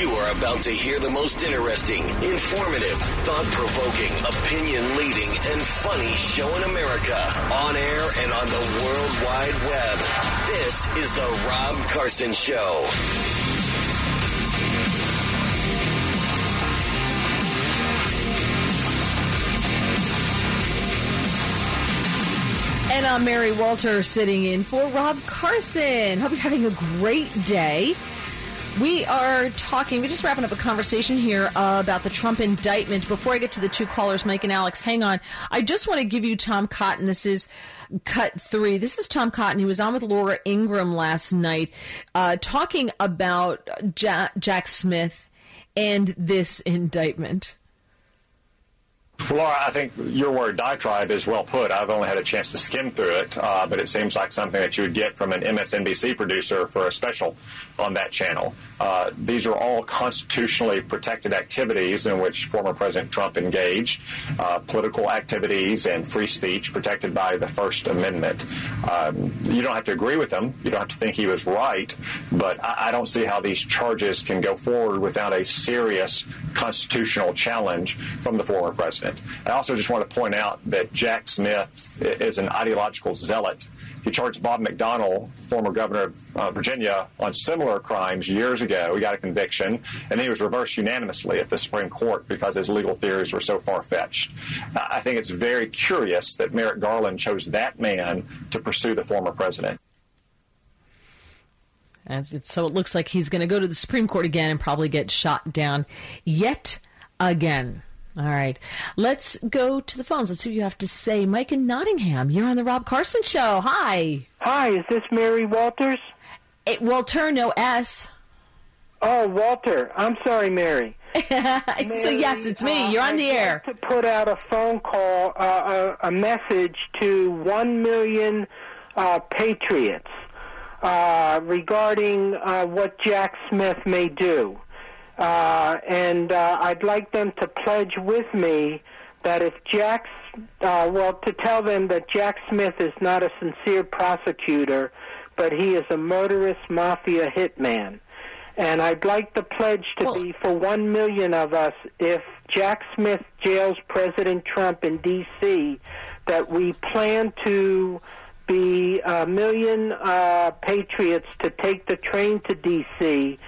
You are about to hear the most interesting, informative, thought provoking, opinion leading, and funny show in America on air and on the World Wide Web. This is The Rob Carson Show. And I'm Mary Walter sitting in for Rob Carson. Hope you're having a great day. We are talking, we're just wrapping up a conversation here uh, about the Trump indictment. Before I get to the two callers, Mike and Alex, hang on. I just want to give you Tom Cotton. This is cut three. This is Tom Cotton. He was on with Laura Ingraham last night uh, talking about ja- Jack Smith and this indictment. Laura, I think your word diatribe is well put. I've only had a chance to skim through it, uh, but it seems like something that you would get from an MSNBC producer for a special on that channel. Uh, these are all constitutionally protected activities in which former President Trump engaged, uh, political activities and free speech protected by the First Amendment. Um, you don't have to agree with him. You don't have to think he was right, but I, I don't see how these charges can go forward without a serious constitutional challenge from the former president. I also just want to point out that Jack Smith is an ideological zealot. He charged Bob McDonnell, former governor of uh, Virginia, on similar crimes years ago. He got a conviction, and he was reversed unanimously at the Supreme Court because his legal theories were so far fetched. I think it's very curious that Merrick Garland chose that man to pursue the former president. And so it looks like he's going to go to the Supreme Court again and probably get shot down yet again. All right. Let's go to the phones. Let's see what you have to say. Mike in Nottingham, you're on the Rob Carson Show. Hi. Hi, is this Mary Walters? It, Walter, no S. Oh, Walter. I'm sorry, Mary. Mary so, yes, it's me. Uh, you're on I'd the air. Like to put out a phone call, uh, a, a, message to 1 million uh, patriots uh, regarding uh, what Jack Smith may do. Uh, and uh, I'd like them to pledge with me that if Jack, uh, well, to tell them that Jack Smith is not a sincere prosecutor, but he is a murderous mafia hitman. And I'd like the pledge to Well- be for one million of us if Jack Smith jails President Trump in D.C., that we plan to be a million uh, patriots to take the train to D.C.,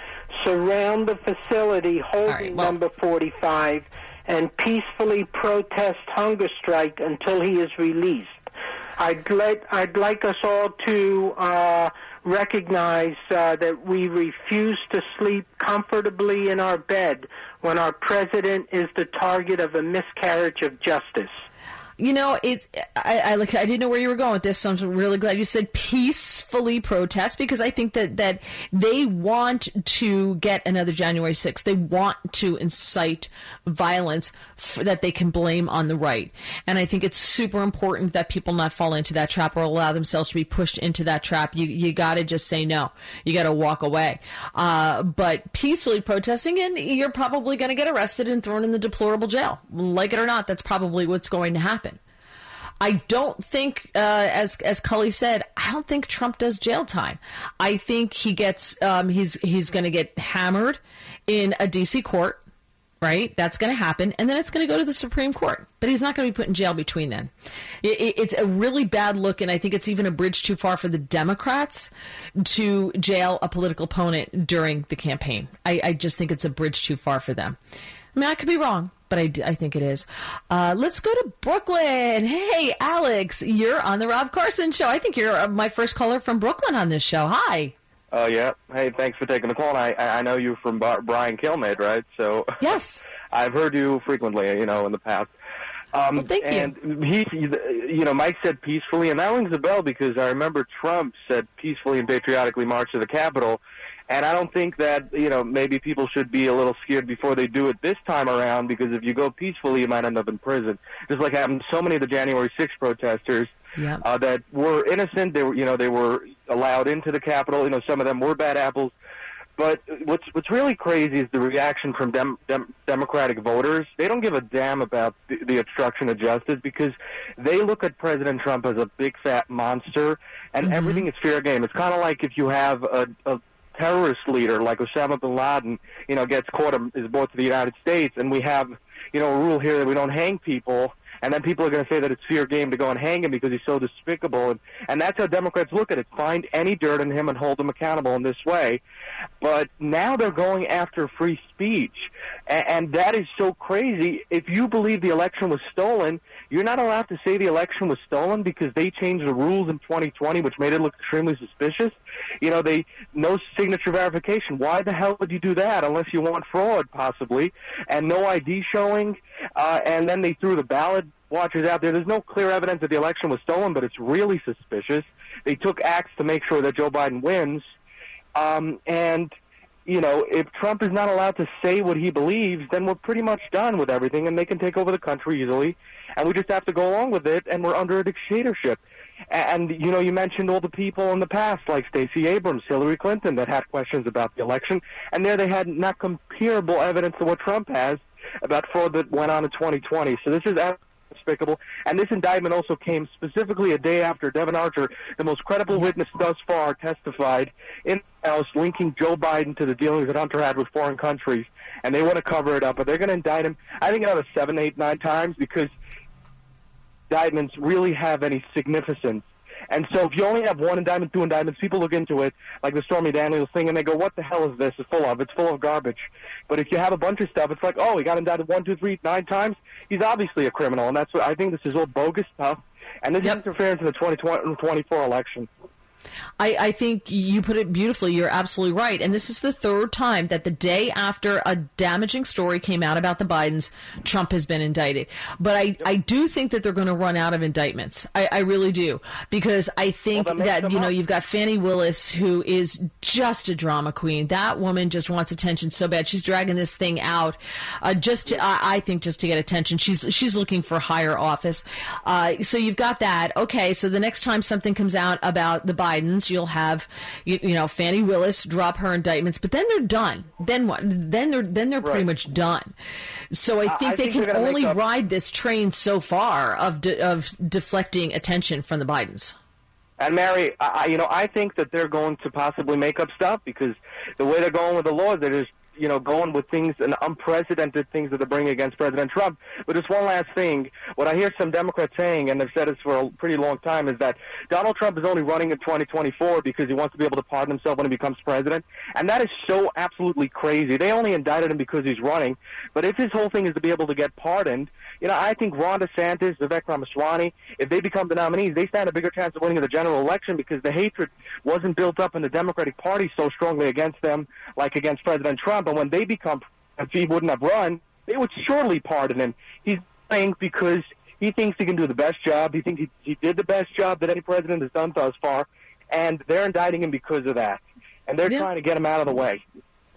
surround the facility holding right, well- number 45, and peacefully protest hunger strike until he is released. I'd let I'd like us all to uh, recognize uh, that we refuse to sleep comfortably in our bed when our president is the target of a miscarriage of justice. You know, it's I, I like I didn't know where you were going with this, so I'm really glad you said peacefully protest because I think that that they want to get another January 6th. They want to incite violence that they can blame on the right, and I think it's super important that people not fall into that trap or allow themselves to be pushed into that trap. You you got to just say no. You got to walk away. Uh, but peacefully protesting, and you're probably going to get arrested and thrown in the deplorable jail. Like it or not, that's probably what's going to happen. I don't think, uh, as as Cully said, I don't think Trump does jail time. I think he gets um, he's he's going to get hammered in a DC court, right? That's going to happen, and then it's going to go to the Supreme Court. But he's not going to be put in jail between then. It, it, it's a really bad look, and I think it's even a bridge too far for the Democrats to jail a political opponent during the campaign. I, I just think it's a bridge too far for them. I mean, I could be wrong, but I think it is. Uh, let's go to Brooklyn. Hey, Alex, you're on the Rob Carson show. I think you're uh, my first caller from Brooklyn on this show. Hi. Oh yeah. Hey, thanks for taking the call. And I I know you from Brian Kilmeade, right? So Yes. I've heard you frequently, you know, in the past. Um, Well, thank you. and he, you know, Mike said peacefully, and that rings a bell because I remember Trump said peacefully and patriotically march to the Capitol, and I don't think that you know maybe people should be a little scared before they do it this time around because if you go peacefully, you might end up in prison, just like happened to so many of the January 6th protesters Yeah. uh, that were innocent. They were, you know, they were allowed into the Capitol. You know, some of them were bad apples. But what's what's really crazy is the reaction from dem, dem, Democratic voters. They don't give a damn about the, the obstruction of justice because they look at President Trump as a big fat monster, and everything is fair game. It's kind of like if you have a, a terrorist leader like Osama bin Laden, you know, gets caught and is brought to the United States, and we have, you know, a rule here that we don't hang people, and then people are going to say that it's fair game to go and hang him because he's so despicable, and and that's how Democrats look at it: find any dirt in him and hold him accountable in this way. But now they're going after free speech, and, and that is so crazy. If you believe the election was stolen, you're not allowed to say the election was stolen because they changed the rules in 2020, which made it look extremely suspicious. You know, they no signature verification. Why the hell would you do that unless you want fraud, possibly, and no ID showing? Uh, and then they threw the ballot watchers out there. There's no clear evidence that the election was stolen, but it's really suspicious. They took acts to make sure that Joe Biden wins, um, and you know, if Trump is not allowed to say what he believes, then we're pretty much done with everything, and they can take over the country easily, and we just have to go along with it, and we're under a dictatorship. And you know, you mentioned all the people in the past, like Stacey Abrams, Hillary Clinton, that had questions about the election, and there they had not comparable evidence to what Trump has about fraud that went on in 2020. So this is despicable. And this indictment also came specifically a day after Devon Archer, the most credible witness thus far, testified in House linking Joe Biden to the dealings that Hunter had with foreign countries. And they want to cover it up, but they're going to indict him, I think, another seven, eight, nine times because indictments really have any significance. And so if you only have one indictment, two indictments, people look into it, like the Stormy Daniels thing, and they go, what the hell is this? It's full of. It's full of garbage. But if you have a bunch of stuff, it's like, oh, he got indicted one, two, three, nine times. He's obviously a criminal, and that's what I think this is all bogus stuff. And this yep. is interference in the 2024 election. I, I, think you put it beautifully. You're absolutely right. And this is the third time that the day after a damaging story came out about the Bidens, Trump has been indicted. But I, I do think that they're going to run out of indictments. I, I really do. Because I think well, that, you know, up. you've got Fani Willis, who is just a drama queen. That woman just wants attention so bad. She's dragging this thing out uh, just to, I, I, think, just to get attention. She's, she's looking for higher office. Uh, so you've got that. Okay. So the next time something comes out about the Bidens, Bidens, you'll have you, you, know Fani Willis drop her indictments, but then they're done. Then what? Then they're then they're right. pretty much done. So I think I they think can only ride this train so far of de- of deflecting attention from the Bidens. And Mary, I, you know, I think that they're going to possibly make up stuff because the way they're going with the laws, they're just you know, going with things and unprecedented things that they're bringing against President Trump. But just one last thing. What I hear some Democrats saying, and they've said this for a pretty long time, is that Donald Trump is only running in 2024 because he wants to be able to pardon himself when he becomes president. And that is so absolutely crazy. They only indicted him because he's running. But if his whole thing is to be able to get pardoned, you know, I think Ron DeSantis, Vivek Ramaswamy, if they become the nominees, they stand a bigger chance of winning the general election because the hatred wasn't built up in the Democratic Party so strongly against them like against President Trump. And when they become, if he wouldn't have run, they would surely pardon him. He's playing because he thinks he can do the best job. He thinks he, he did the best job that any president has done thus far, and they're indicting him because of that. And they're yeah. trying to get him out of the way.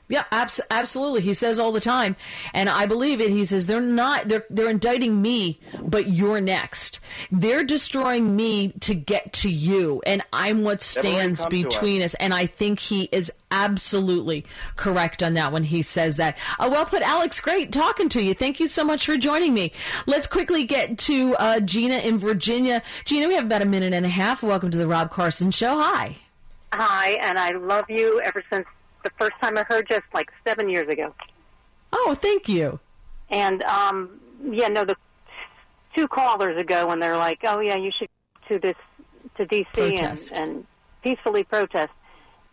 Yeah, abs- absolutely. He says all the time, and I believe it. He says they're not they're they're indicting me, but you're next. They're destroying me to get to you, and I'm what stands between us. us. And I think he is absolutely correct on that when he says that. Uh, well put, Alex. Great talking to you. Thank you so much for joining me. Let's quickly get to uh, Gina in Virginia. Gina, we have about a minute and a half. Welcome to the Rob Carson Show. Hi. Hi, and I love you ever since the first time I heard just like seven years ago. Oh, thank you. And um, yeah, no, the two callers ago when they're like, "Oh yeah, you should to this to DC and, and peacefully protest."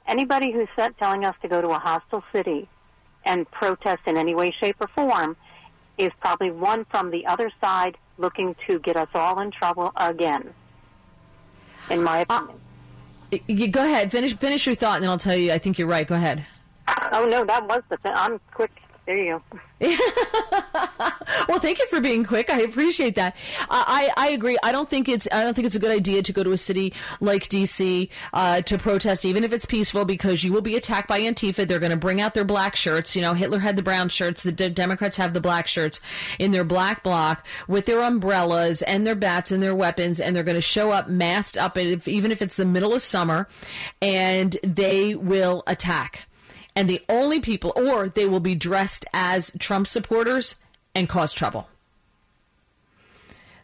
Anybody who's set telling us to go to a hostile city and protest in any way, shape, or form is probably one from the other side looking to get us all in trouble again. In my uh, opinion. You go ahead. Finish finish your thought, and then I'll tell you. I think you're right. Go ahead. Oh no, that was the thing. I'm quick. There you go. well, thank you for being quick. I appreciate that. I, I agree. I don't think it's I don't think it's a good idea to go to a city like DC uh, to protest, even if it's peaceful, because you will be attacked by Antifa. They're going to bring out their black shirts. You know, Hitler had the brown shirts. The Democrats have the black shirts in their black bloc with their umbrellas and their bats and their weapons, and they're going to show up masked up, even if it's the middle of summer, and they will attack and the only people, or they will be dressed as Trump supporters and cause trouble.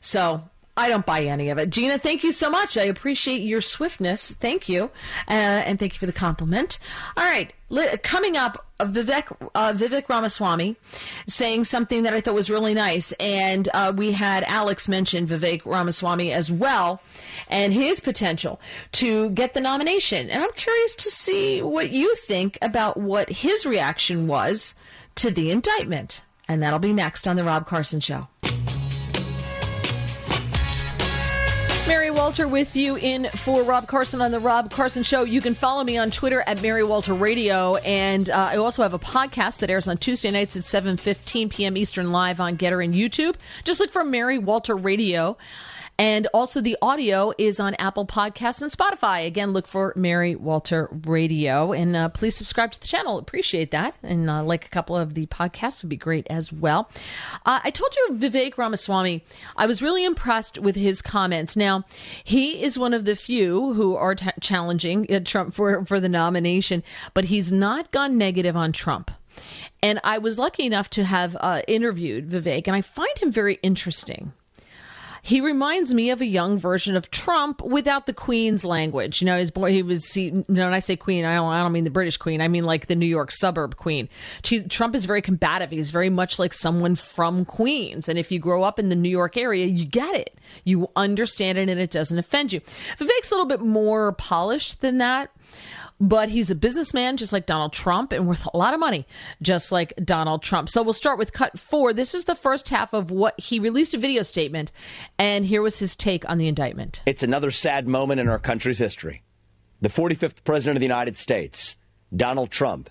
So I don't buy any of it. Gina, thank you so much. I appreciate your swiftness. Thank you. Uh, and thank you for the compliment. All right. Coming up, uh, Vivek, uh, Vivek Ramaswamy saying something that I thought was really nice. And uh, we had Alex mention Vivek Ramaswamy as well and his potential to get the nomination. And I'm curious to see what you think about what his reaction was to the indictment. And that'll be next on The Rob Carson Show. Mary Walter with you in for Rob Carson on the Rob Carson Show. You can follow me on Twitter at Mary Walter Radio, and uh, I also have a podcast that airs on Tuesday nights at 7:15 p.m. Eastern, live on Gettr and YouTube. Just look for Mary Walter Radio. And also, the audio is on Apple Podcasts and Spotify. Again, look for Mary Walter Radio. And uh, please subscribe to the channel. Appreciate that. And uh, like a couple of the podcasts would be great as well. Uh, I told you Vivek Ramaswamy, I was really impressed with his comments. Now, he is one of the few who are t- challenging uh, Trump for, for the nomination, but he's not gone negative on Trump. And I was lucky enough to have uh, interviewed Vivek, and I find him very interesting. He reminds me of a young version of Trump without the Queen's language. You know, his boy, he was, he, you know, when I say Queen, I don't, I don't mean the British Queen. I mean like the New York suburb Queen. She, Trump is very combative. He's very much like someone from Queens. And if you grow up in the New York area, you get it. You understand it and it doesn't offend you. Vivek's a little bit more polished than that but he's a businessman just like Donald Trump and worth a lot of money, just like Donald Trump. So we'll start with cut four. This is the first half of what he released a video statement, and here was his take on the indictment. It's another sad moment in our country's history. The 45th President of the United States, Donald Trump,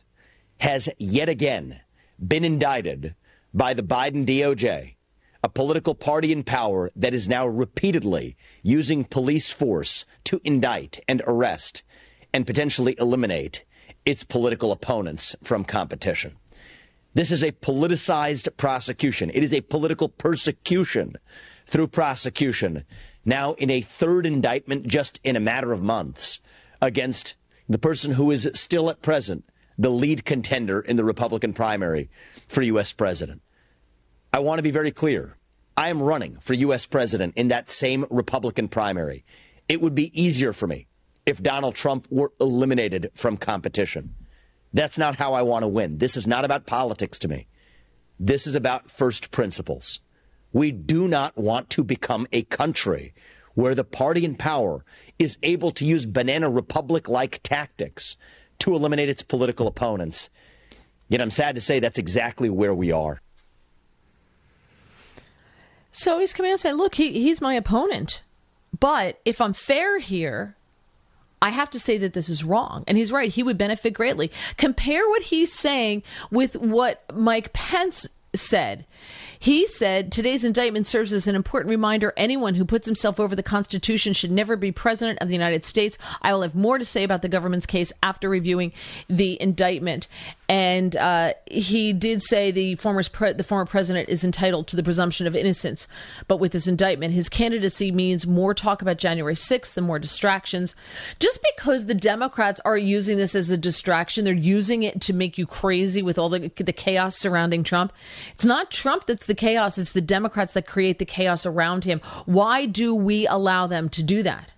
has yet again been indicted by the Biden DOJ, a political party in power that is now repeatedly using police force to indict and arrest and potentially eliminate its political opponents from competition. This is a politicized prosecution. It is a political persecution through prosecution. Now, in a third indictment, just in a matter of months, against the person who is still at present the lead contender in the Republican primary for U.S. president. I want to be very clear. I am running for U.S. president in that same Republican primary. It would be easier for me if Donald Trump were eliminated from competition. That's not how I want to win. This is not about politics to me. This is about first principles. We do not want to become a country where the party in power is able to use banana republic like tactics to eliminate its political opponents. Yet I'm sad to say that's exactly where we are. So he's coming out and saying, look, he, he's my opponent. But if I'm fair here, I have to say that this is wrong. And he's right. He would benefit greatly. Compare what he's saying with what Mike Pence said. He said today's indictment serves as an important reminder anyone who puts himself over the Constitution should never be president of the United States. I will have more to say about the government's case after reviewing the indictment. And uh, he did say the former pre- the former president is entitled to the presumption of innocence. But with this indictment, his candidacy means more talk about January 6th and more distractions. Just because the Democrats are using this as a distraction, they're using it to make you crazy with all the the chaos surrounding Trump. It's not Trump that's the chaos. It's the Democrats that create the chaos around him. Why do we allow them to do that?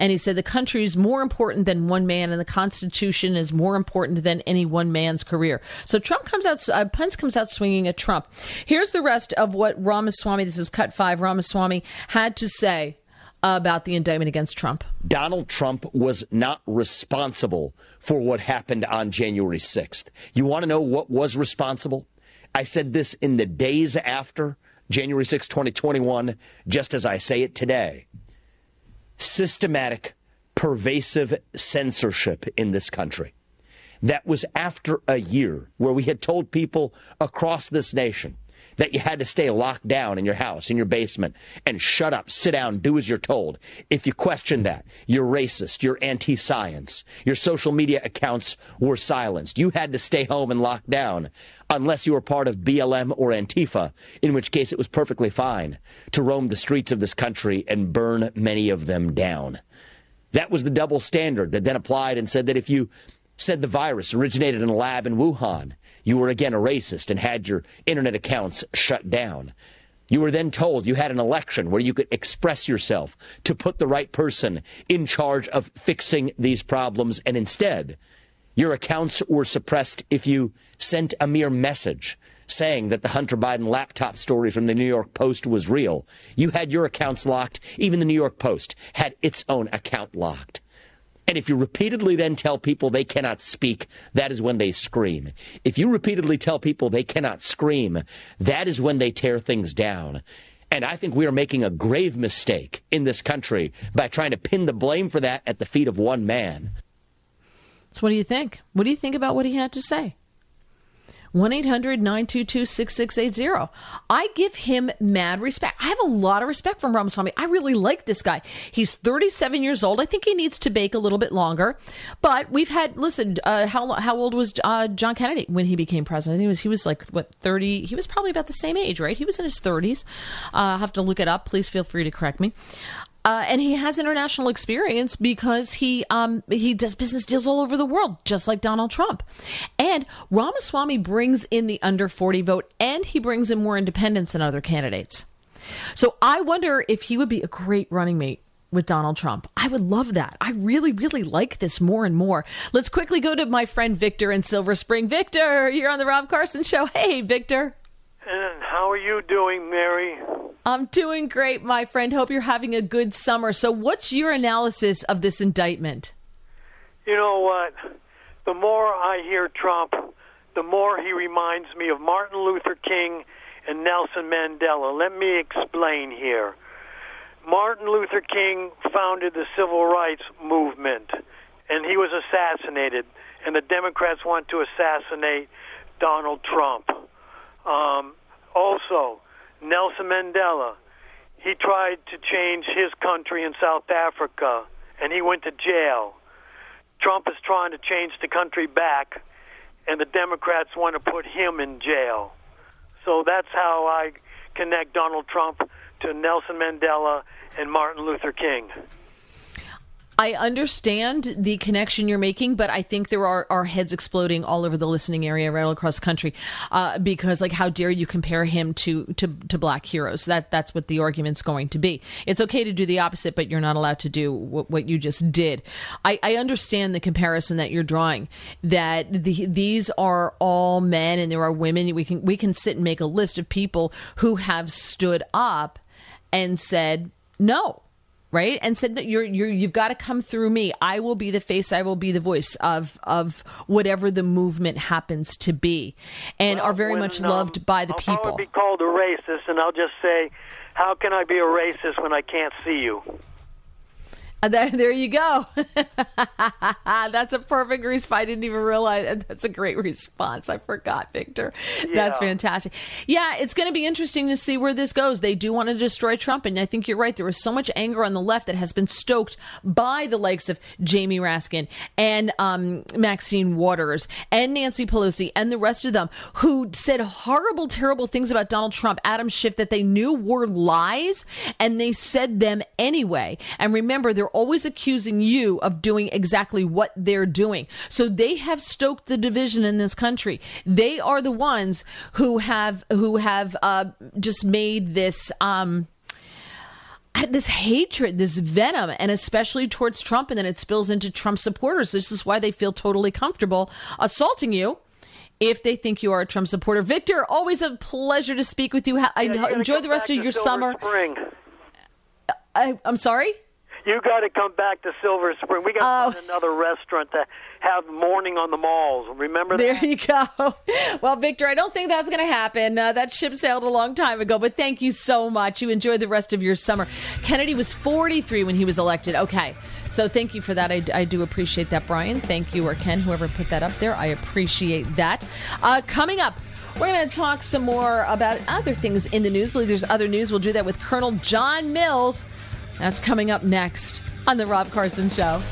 And he said the country is more important than one man, and the Constitution is more important than any one man's career. So Trump comes out, uh, Pence comes out swinging at Trump. Here's the rest of what Ramaswamy, this is cut five, Ramaswamy had to say about the indictment against Trump. Donald Trump was not responsible for what happened on January 6th. You want to know what was responsible? I said this in the days after January 6, 2021, just as I say it today. Systematic, pervasive censorship in this country. That was after a year where we had told people across this nation that you had to stay locked down in your house, in your basement, and shut up, sit down, do as you're told. If you question that, you're racist, you're anti science. Your social media accounts were silenced. You had to stay home and lock down unless you were part of BLM or Antifa, in which case it was perfectly fine to roam the streets of this country and burn many of them down. That was the double standard that then applied and said that if you said the virus originated in a lab in Wuhan, you were again a racist and had your internet accounts shut down. You were then told you had an election where you could express yourself to put the right person in charge of fixing these problems, and instead, your accounts were suppressed if you sent a mere message saying that the Hunter Biden laptop story from the New York Post was real. You had your accounts locked. Even the New York Post had its own account locked. And if you repeatedly then tell people they cannot speak, that is when they scream. If you repeatedly tell people they cannot scream, that is when they tear things down. And I think we are making a grave mistake in this country by trying to pin the blame for that at the feet of one man. So, what do you think? What do you think about what he had to say? 1 800 922 6680. I give him mad respect. I have a lot of respect from Ramaswamy. I really like this guy. He's 37 years old. I think he needs to bake a little bit longer. But we've had, listen, uh, how, how old was uh, John Kennedy when he became president? He was, he was like, what, 30? He was probably about the same age, right? He was in his 30s. Uh, I'll have to look it up. Please feel free to correct me. Uh, and he has international experience because he um, he does business deals all over the world, just like Donald Trump. And Ramaswamy brings in the under 40 vote, and he brings in more independents than other candidates. So I wonder if he would be a great running mate with Donald Trump. I would love that. I really, really like this more and more. Let's quickly go to my friend Victor in Silver Spring. Victor, you're on the Rob Carson Show. Hey, Victor. And how are you doing, Mary? I'm doing great, my friend. Hope you're having a good summer. So, what's your analysis of this indictment? You know what? The more I hear Trump, the more he reminds me of Martin Luther King and Nelson Mandela. Let me explain here. Martin Luther King founded the civil rights movement, and he was assassinated, and the Democrats want to assassinate Donald Trump. Um, also, Nelson Mandela, he tried to change his country in South Africa, and he went to jail. Trump is trying to change the country back, and the Democrats want to put him in jail. So that's how I connect Donald Trump to Nelson Mandela and Martin Luther King. I understand the connection you're making, but I think there are, heads exploding all over the listening area, right across the country, uh, because like, how dare you compare him to, to to black heroes? That that's what the argument's going to be. It's okay to do the opposite, but you're not allowed to do what, what you just did. I, I understand the comparison that you're drawing. That the, these are all men and there are women. We can we can sit and make a list of people who have stood up and said no right? And said you're, you're you've got to come through me. I will be the face i will be the voice of of whatever the movement happens to be. And well, are very when, much um, loved by the people. I'll people. probably be called a racist and i'll just say how can i be a racist when i can't see you there, there you go. that's a perfect response. I didn't even realize that's a great response. I forgot, Victor. Yeah. That's fantastic. Yeah, it's going to be interesting to see where this goes. They do want to destroy Trump, and I think you're right. There was so much anger on the left that has been stoked by the likes of Jamie Raskin and um, Maxine Waters and Nancy Pelosi and the rest of them who said horrible, terrible things about Donald Trump, Adam Schiff, that they knew were lies, and they said them anyway. And remember, they're always accusing you of doing exactly what they're doing. So they have stoked the division in this country. They are the ones who have who have uh, just made this. Um, this hatred, this venom, and especially towards Trump, and then it spills into Trump supporters. This is why they feel totally comfortable assaulting you if they think you are a Trump supporter. Victor, always a pleasure to speak with you. I yeah, enjoy the rest of your summer. Spring. I, I'm sorry. You got to come back to Silver Spring. We got to find another restaurant to have morning on the malls. Remember that? there you go. Well, Victor, I don't think that's going to happen. Uh, that ship sailed a long time ago, but thank you so much. You enjoy the rest of your summer. Kennedy was 43 when he was elected. Okay. So thank you for that. I, I do appreciate that, Brian. Thank you, or Ken, whoever put that up there. I appreciate that. Uh, coming up, we're going to talk some more about other things in the news. I believe there's other news. We'll do that with Colonel John Mills. That's coming up next on The Rob Carson Show.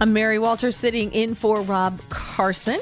I'm Mary Walter sitting in for Rob Carson.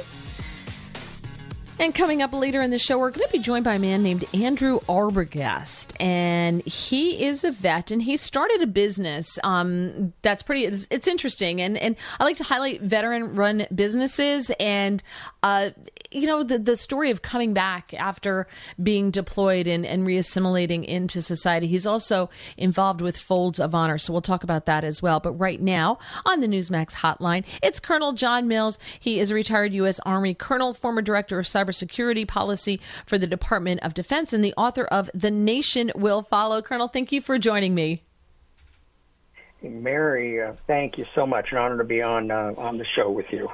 And coming up later in the show, we're going to be joined by a man named Andrew Arbogast. And he is a vet and he started a business um, that's pretty, it's, it's, interesting. And, and I like to highlight veteran run businesses. And uh, you know, the, the story of coming back after being deployed and, and reassimilating into society. He's also involved with Folds of Honor. So we'll talk about that as well. But right now on the Newsmax hotline, it's Colonel John Mills. He is a retired U.S. Army colonel, former director of cybersecurity policy for the Department of Defense, and the author of The Nation Will Follow. Colonel, thank you for joining me. Mary, uh, thank you so much. An honor to be on uh, on the show with you.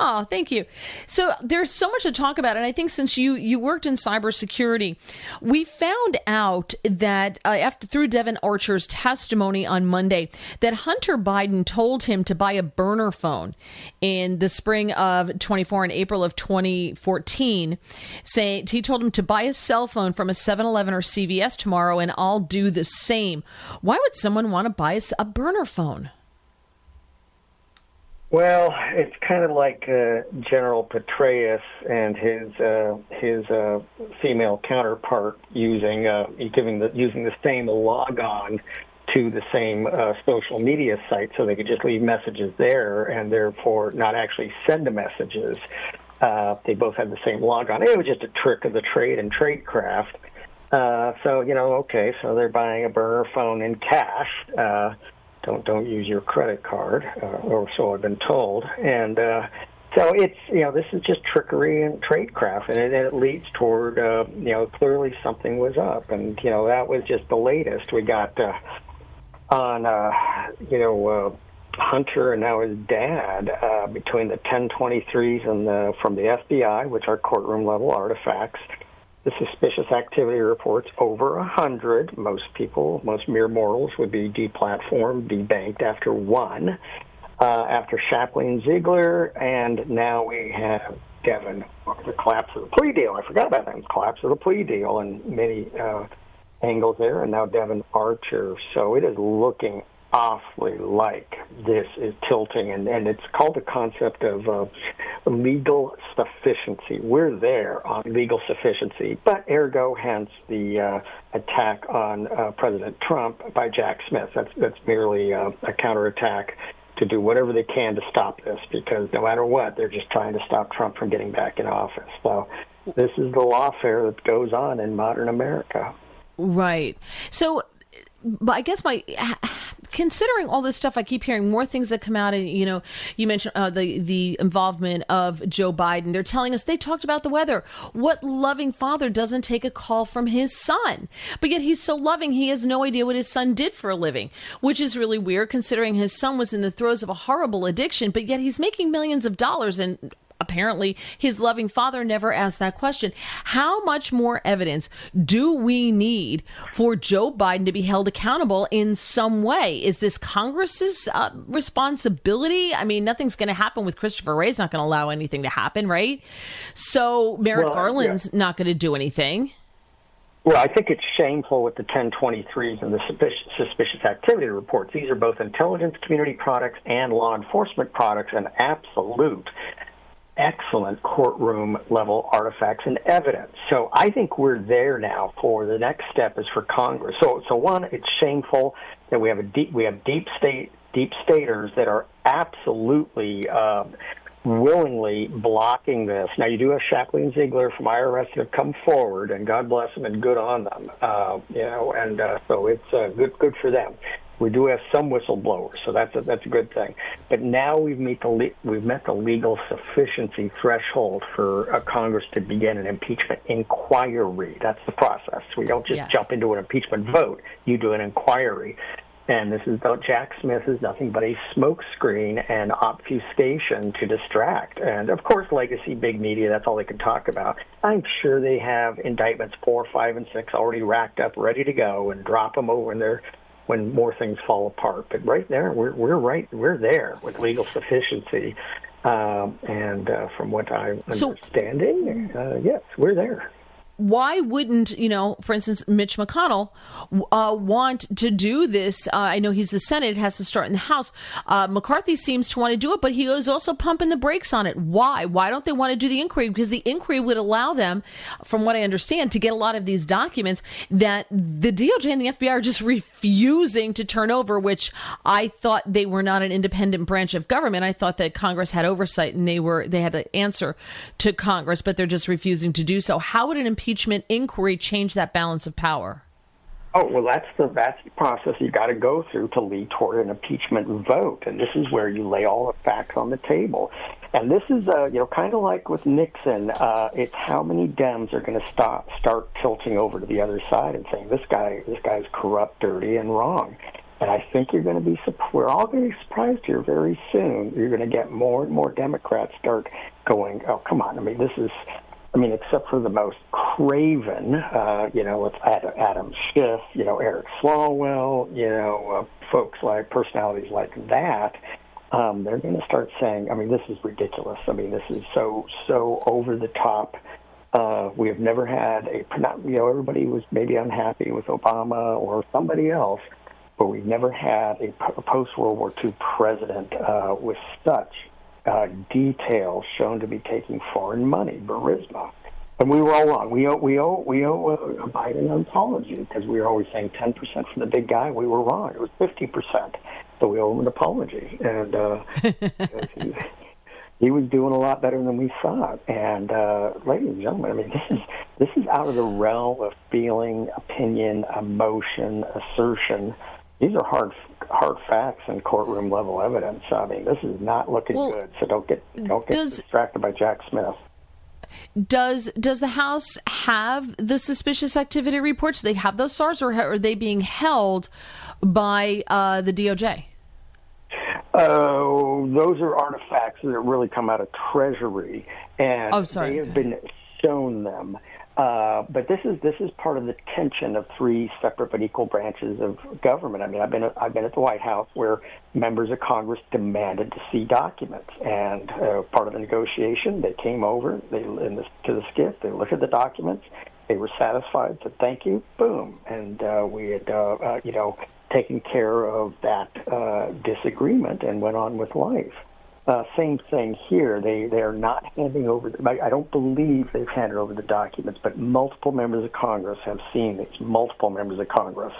Oh, thank you. So there's so much to talk about, and I think since you you worked in cybersecurity, we found out that uh, after through Devon Archer's testimony on Monday that Hunter Biden told him to buy a burner phone in the spring of 24 and April of 2014, saying he told him to buy a cell phone from a 7-Eleven or CVS tomorrow, and I'll do the same. Why would someone want to buy a burner phone? Well, it's kind of like uh, General Petraeus and his uh, his uh, female counterpart using uh, giving the using the same logon to the same uh, social media site, so they could just leave messages there and therefore not actually send the messages. Uh, they both had the same logon. It was just a trick of the trade and tradecraft. Uh, so you know, okay, so they're buying a burner phone in cash. Uh, don't don't use your credit card, uh, or so I've been told. And uh, so it's you know this is just trickery and tradecraft, and it, and it leads toward uh, you know clearly something was up, and you know that was just the latest. We got uh, on uh, you know. Uh, Hunter and now his dad uh, between the 1023s and the from the FBI, which are courtroom level artifacts, the suspicious activity reports over a hundred. Most people, most mere mortals, would be deplatformed, debanked after one. Uh, after Shapley Ziegler, and now we have Devon, the collapse of the plea deal. I forgot about that. Collapse of the plea deal and many uh, angles there, and now Devon Archer. So it is looking awfully like this is tilting, and, and it's called the concept of uh, legal sufficiency. We're there on legal sufficiency, but ergo, hence the uh, attack on uh, President Trump by Jack Smith. That's that's merely uh, a counterattack to do whatever they can to stop this, because no matter what, they're just trying to stop Trump from getting back in office. So this is the lawfare that goes on in modern America. Right. So but I guess my considering all this stuff, I keep hearing more things that come out. And you know, you mentioned uh, the the involvement of Joe Biden. They're telling us they talked about the weather. What loving father doesn't take a call from his son? But yet he's so loving, he has no idea what his son did for a living, which is really weird considering his son was in the throes of a horrible addiction. But yet he's making millions of dollars and apparently his loving father never asked that question. How much more evidence do we need for Joe Biden to be held accountable in some way? Is this Congress's uh, responsibility? I mean, nothing's going to happen with Christopher Wray's not going to allow anything to happen, right? So Merrick well, Garland's yeah. not going to do anything. Well, I think it's shameful with the 1023s and the suspicious activity reports. These are both intelligence community products and law enforcement products, and absolute excellent courtroom level artifacts and evidence. So I think we're there now for the next step is for Congress. So so one, it's shameful that we have a deep we have deep state deep staters that are absolutely uh, willingly blocking this. Now you do have Shapley and Ziegler from IRS that have come forward, and God bless them and good on them. Uh, you know, and uh, so it's uh, good good for them. We do have some whistleblowers, so that's a, that's a good thing. But now we've met the le- we've met the legal sufficiency threshold for a Congress to begin an impeachment inquiry. That's the process. We don't just yes. jump into an impeachment vote. You do an inquiry. And this is about Jack Smith is nothing but a smokescreen and obfuscation to distract. And of course, legacy big media, that's all they can talk about. I'm sure they have indictments four, five, and six already racked up, ready to go, and drop them over in their when more things fall apart. But right there, we're we're right we're there with legal sufficiency, um, and uh, from what I'm understanding, uh, yes, we're there. Why wouldn't you know, for instance, Mitch McConnell uh, want to do this? Uh, I know he's the Senate; it has to start in the House. Uh, McCarthy seems to want to do it, but he is also pumping the brakes on it. Why? Why don't they want to do the inquiry? Because the inquiry would allow them, from what I understand, to get a lot of these documents that the DOJ and the FBI are just refusing to turn over. Which I thought they were not an independent branch of government. I thought that Congress had oversight and they were they had to answer to Congress, but they're just refusing to do so. How would an impeachment inquiry change that balance of power? Oh well, that's the the process you got to go through to lead toward an impeachment vote, and this is where you lay all the facts on the table. And this is, uh, you know, kind of like with Nixon. Uh, it's how many Dems are going to stop start tilting over to the other side and saying this guy this guy's corrupt, dirty, and wrong. And I think you're going to be we're all going to be surprised here very soon. You're going to get more and more Democrats start going, oh come on, I mean this is I mean, except for the most craven, uh, you know, with Adam Schiff, you know, Eric Swalwell, you know, uh, folks like personalities like that, um, they're going to start saying, I mean, this is ridiculous. I mean, this is so so over the top. Uh, we have never had a, you know, everybody was maybe unhappy with Obama or somebody else, but we've never had a post World War II president uh, with such uh, details shown to be taking foreign money, Burisma. And we were all wrong. We owe we owe we owe a Biden an apology because we were always saying 10% from the big guy. We were wrong. It was 50%. So we owe him an apology. And uh, he, he was doing a lot better than we thought. And uh, ladies and gentlemen, I mean, this is this is out of the realm of feeling, opinion, emotion, assertion these are hard hard facts and courtroom level evidence. I mean, this is not looking well, good. So don't get don't get does, distracted by Jack Smith. Does does the House have the suspicious activity reports? Do they have those SARs, or are they being held by uh, the DOJ? Oh, uh, those are artifacts that really come out of Treasury, and oh, sorry. they have been shown them. Uh, but this is this is part of the tension of three separate but equal branches of government. I mean, I've been I've been at the White House where members of Congress demanded to see documents, and uh, part of the negotiation, they came over, they in the, to the SCIF, they looked at the documents, they were satisfied, said thank you, boom, and uh, we had uh, uh, you know taken care of that disagreement and went on with life. Uh, same thing here. They they are not handing over. I don't believe they've handed over the documents, but multiple members of Congress have seen these. Multiple members of Congress.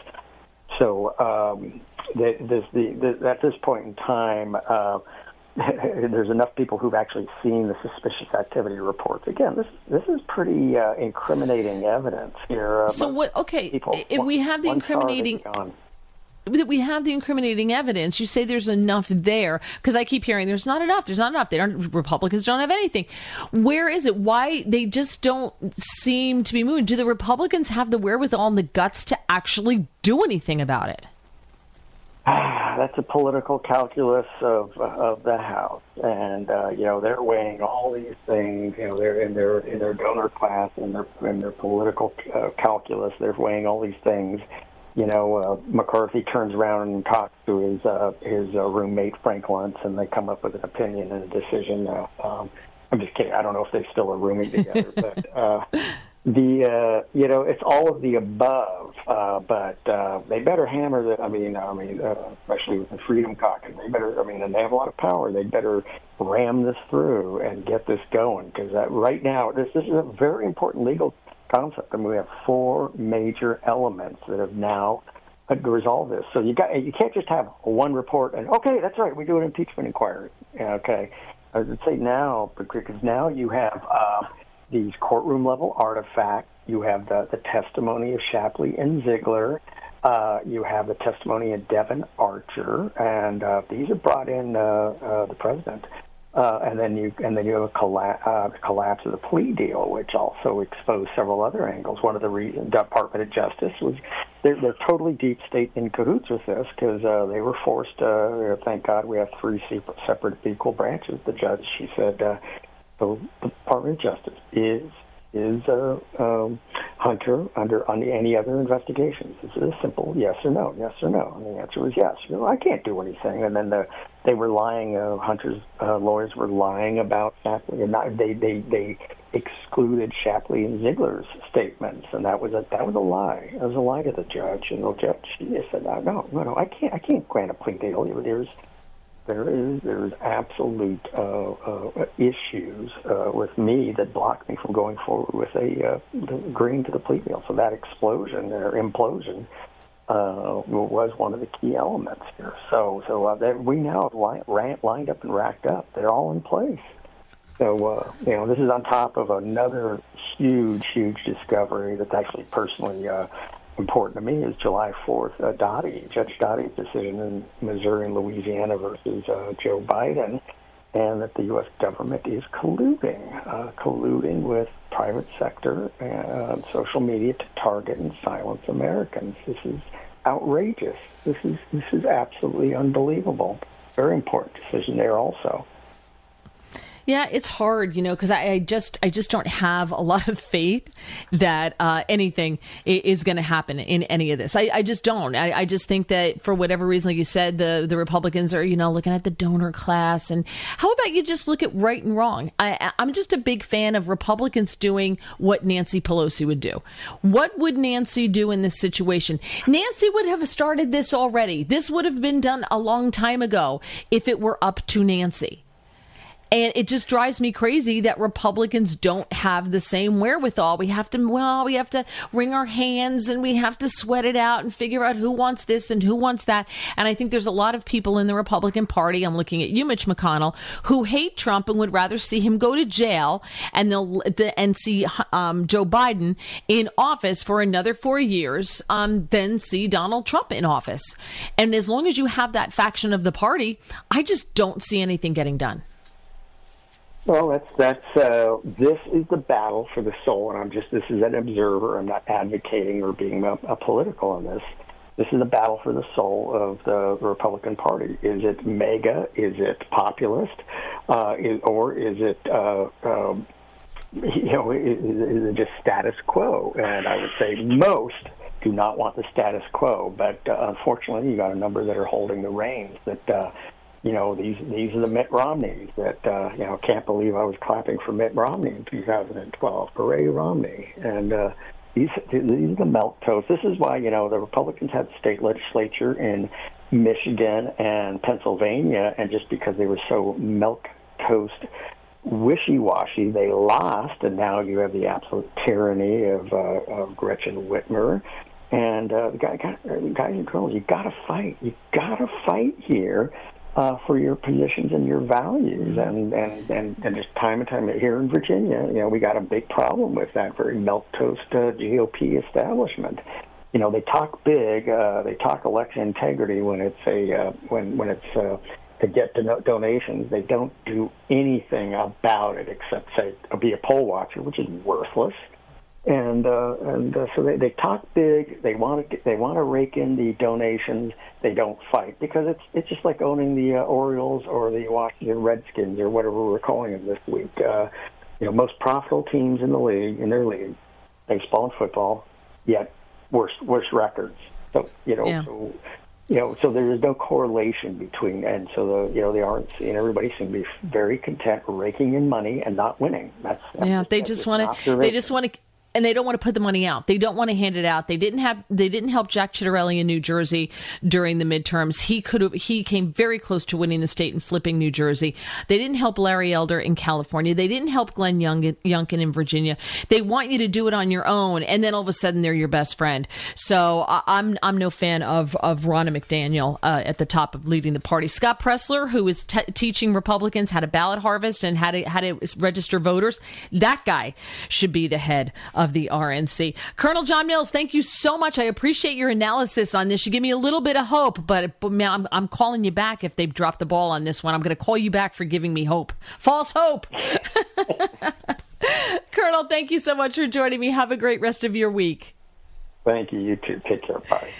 So um, the, the, the, at this point in time, uh, there's enough people who've actually seen the suspicious activity reports. Again, this this is pretty uh, incriminating evidence here. So what? Okay, people, if we have the incriminating that we have the incriminating evidence. You say there's enough there because I keep hearing there's not enough. There's not enough. They don't. Republicans don't have anything. Where is it? Why they just don't seem to be moving? Do the Republicans have the wherewithal and the guts to actually do anything about it? That's a political calculus of of the House, and uh, you know they're weighing all these things. You know they're in their in their donor class and their in their political uh, calculus. They're weighing all these things you know, uh, McCarthy turns around and talks to his uh, his uh, roommate Frank Luntz, and they come up with an opinion and a decision. Uh, um, I'm just kidding. I don't know if they still are rooming together, but uh, the uh, you know it's all of the above. Uh, but uh, they better hammer the. I mean, I mean, uh, especially with the Freedom Caucus, they better. I mean, and they have a lot of power. They better ram this through and get this going because uh, right now this, this is a very important legal concept. Mean, we have four major elements that have now resolved this. So you got you can't just have one report and okay, that's right, we do an impeachment inquiry. Okay, I would say now because now you have uh, these courtroom level artifacts. You have the the testimony of Shapley and Ziegler. Uh, you have the testimony of Devon Archer, and uh, these are brought in uh, uh, the president. Uh, and then you and then you have a colla- uh, collapse of the plea deal, which also exposed several other angles. One of the reasons Department of Justice was they're, they're totally deep state in cahoots with this because uh, they were forced. Uh, thank God we have three separate equal branches. The judge she said uh, the Department of Justice is is uh, um, Hunter under on any other investigations? Is it a simple yes or no? Yes or no? And the answer was yes. You know, I can't do anything. And then the, they were lying. Uh, Hunter's uh, lawyers were lying about Shapley, and not, they they they excluded Shapley and Ziegler's statements, and that was a that was a lie. That was a lie to the judge. And the judge said, no, no, no, I can't I can't grant a plea deal. There's there is there is absolute uh, uh, issues uh, with me that block me from going forward with a uh, agreeing to the plea deal. So that explosion or implosion uh, was one of the key elements here. So so uh, we now have lined up and racked up. They're all in place. So uh, you know this is on top of another huge huge discovery that's actually personally. Uh, important to me is July 4th, uh, Doughty, Judge Doughty's decision in Missouri and Louisiana versus uh, Joe Biden, and that the U.S. government is colluding, uh, colluding with private sector and social media to target and silence Americans. This is outrageous. This is this is absolutely unbelievable. Very important decision there also. Yeah, it's hard, you know, because I, I, just I just don't have a lot of faith that uh, anything is going to happen in any of this. I, I just don't. I, I, just think that for whatever reason, like you said, the the Republicans are you know looking at the donor class, and how about you just look at right and wrong? I, I'm just a big fan of Republicans doing what Nancy Pelosi would do. What would Nancy do in this situation? Nancy would have started this already. This would have been done a long time ago if it were up to Nancy. And it just drives me crazy that Republicans don't have the same wherewithal. We have to, well, we have to wring our hands and we have to sweat it out and figure out who wants this and who wants that. And I think there's a lot of people in the Republican Party, I'm looking at you, Mitch McConnell, who hate Trump and would rather see him go to jail and they'll, and see um, Joe Biden in office for another four years um, than see Donald Trump in office. And as long as you have that faction of the party, I just don't see anything getting done. Well, that's that's uh, this is the battle for the soul, and I'm just this is an observer. I'm not advocating or being a, a political on this. This is the battle for the soul of the Republican Party. Is it MAGA? Is it populist? Uh, is, or is it uh, um, you know is, is it just status quo? And I would say most do not want the status quo, but uh, unfortunately, you got a number that are holding the reins that uh, you know, these these are the Mitt Romneys that uh, you know can't believe I was clapping for Mitt Romney in 2012. Hooray, Romney! And uh, these these are the melt toast. This is why you know the Republicans had state legislature in Michigan and Pennsylvania, and just because they were so milk toast wishy-washy, they lost, and now you have the absolute tyranny of, uh, of Gretchen Whitmer. And uh, guys, guys and girls, you got to fight. You got to fight here uh, for your positions and your values. And, and, and, and just time and time here in Virginia, you know, we got a big problem with that very milquetoast uh, GOP establishment. You know, they talk big, uh, they talk election integrity when it's a uh, when when it's uh, to get don- donations. They don't do anything about it except say be a poll watcher, which is worthless and uh, and uh, so they, they talk big. They want to they want to rake in the donations. They don't fight because it's it's just like owning the uh, Orioles or the Washington Redskins or whatever we're calling them this week. Uh, you know, most profitable teams in the league in their league, baseball and football, yet worst worst records. So you know, yeah. so you know, so there is no correlation between, and so the you know the RNC and everybody seem to be very content raking in money and not winning. That's, that's yeah. They just want to. They just want to and they don't want to put the money out. They don't want to hand it out. They didn't have they didn't help Jack Ciattarelli in New Jersey during the midterms. He could have he came very close to winning the state and flipping New Jersey. They didn't help Larry Elder in California. They didn't help Glenn Young, Youngkin in Virginia. They want you to do it on your own, and then all of a sudden they're your best friend. So I'm I'm no fan of of Ronna McDaniel uh, at the top of leading the party. Scott Presler, who is t- teaching Republicans how to ballot harvest and how to how to register voters, that guy should be the head. Of of the RNC. Colonel John Mills, thank you so much. I appreciate your analysis on this. You give me a little bit of hope, but, but man, I'm, I'm calling you back if they've dropped the ball on this one. I'm going to call you back for giving me hope. False hope. Colonel, thank you so much for joining me. Have a great rest of your week. Thank you. You too. Take care. Bye.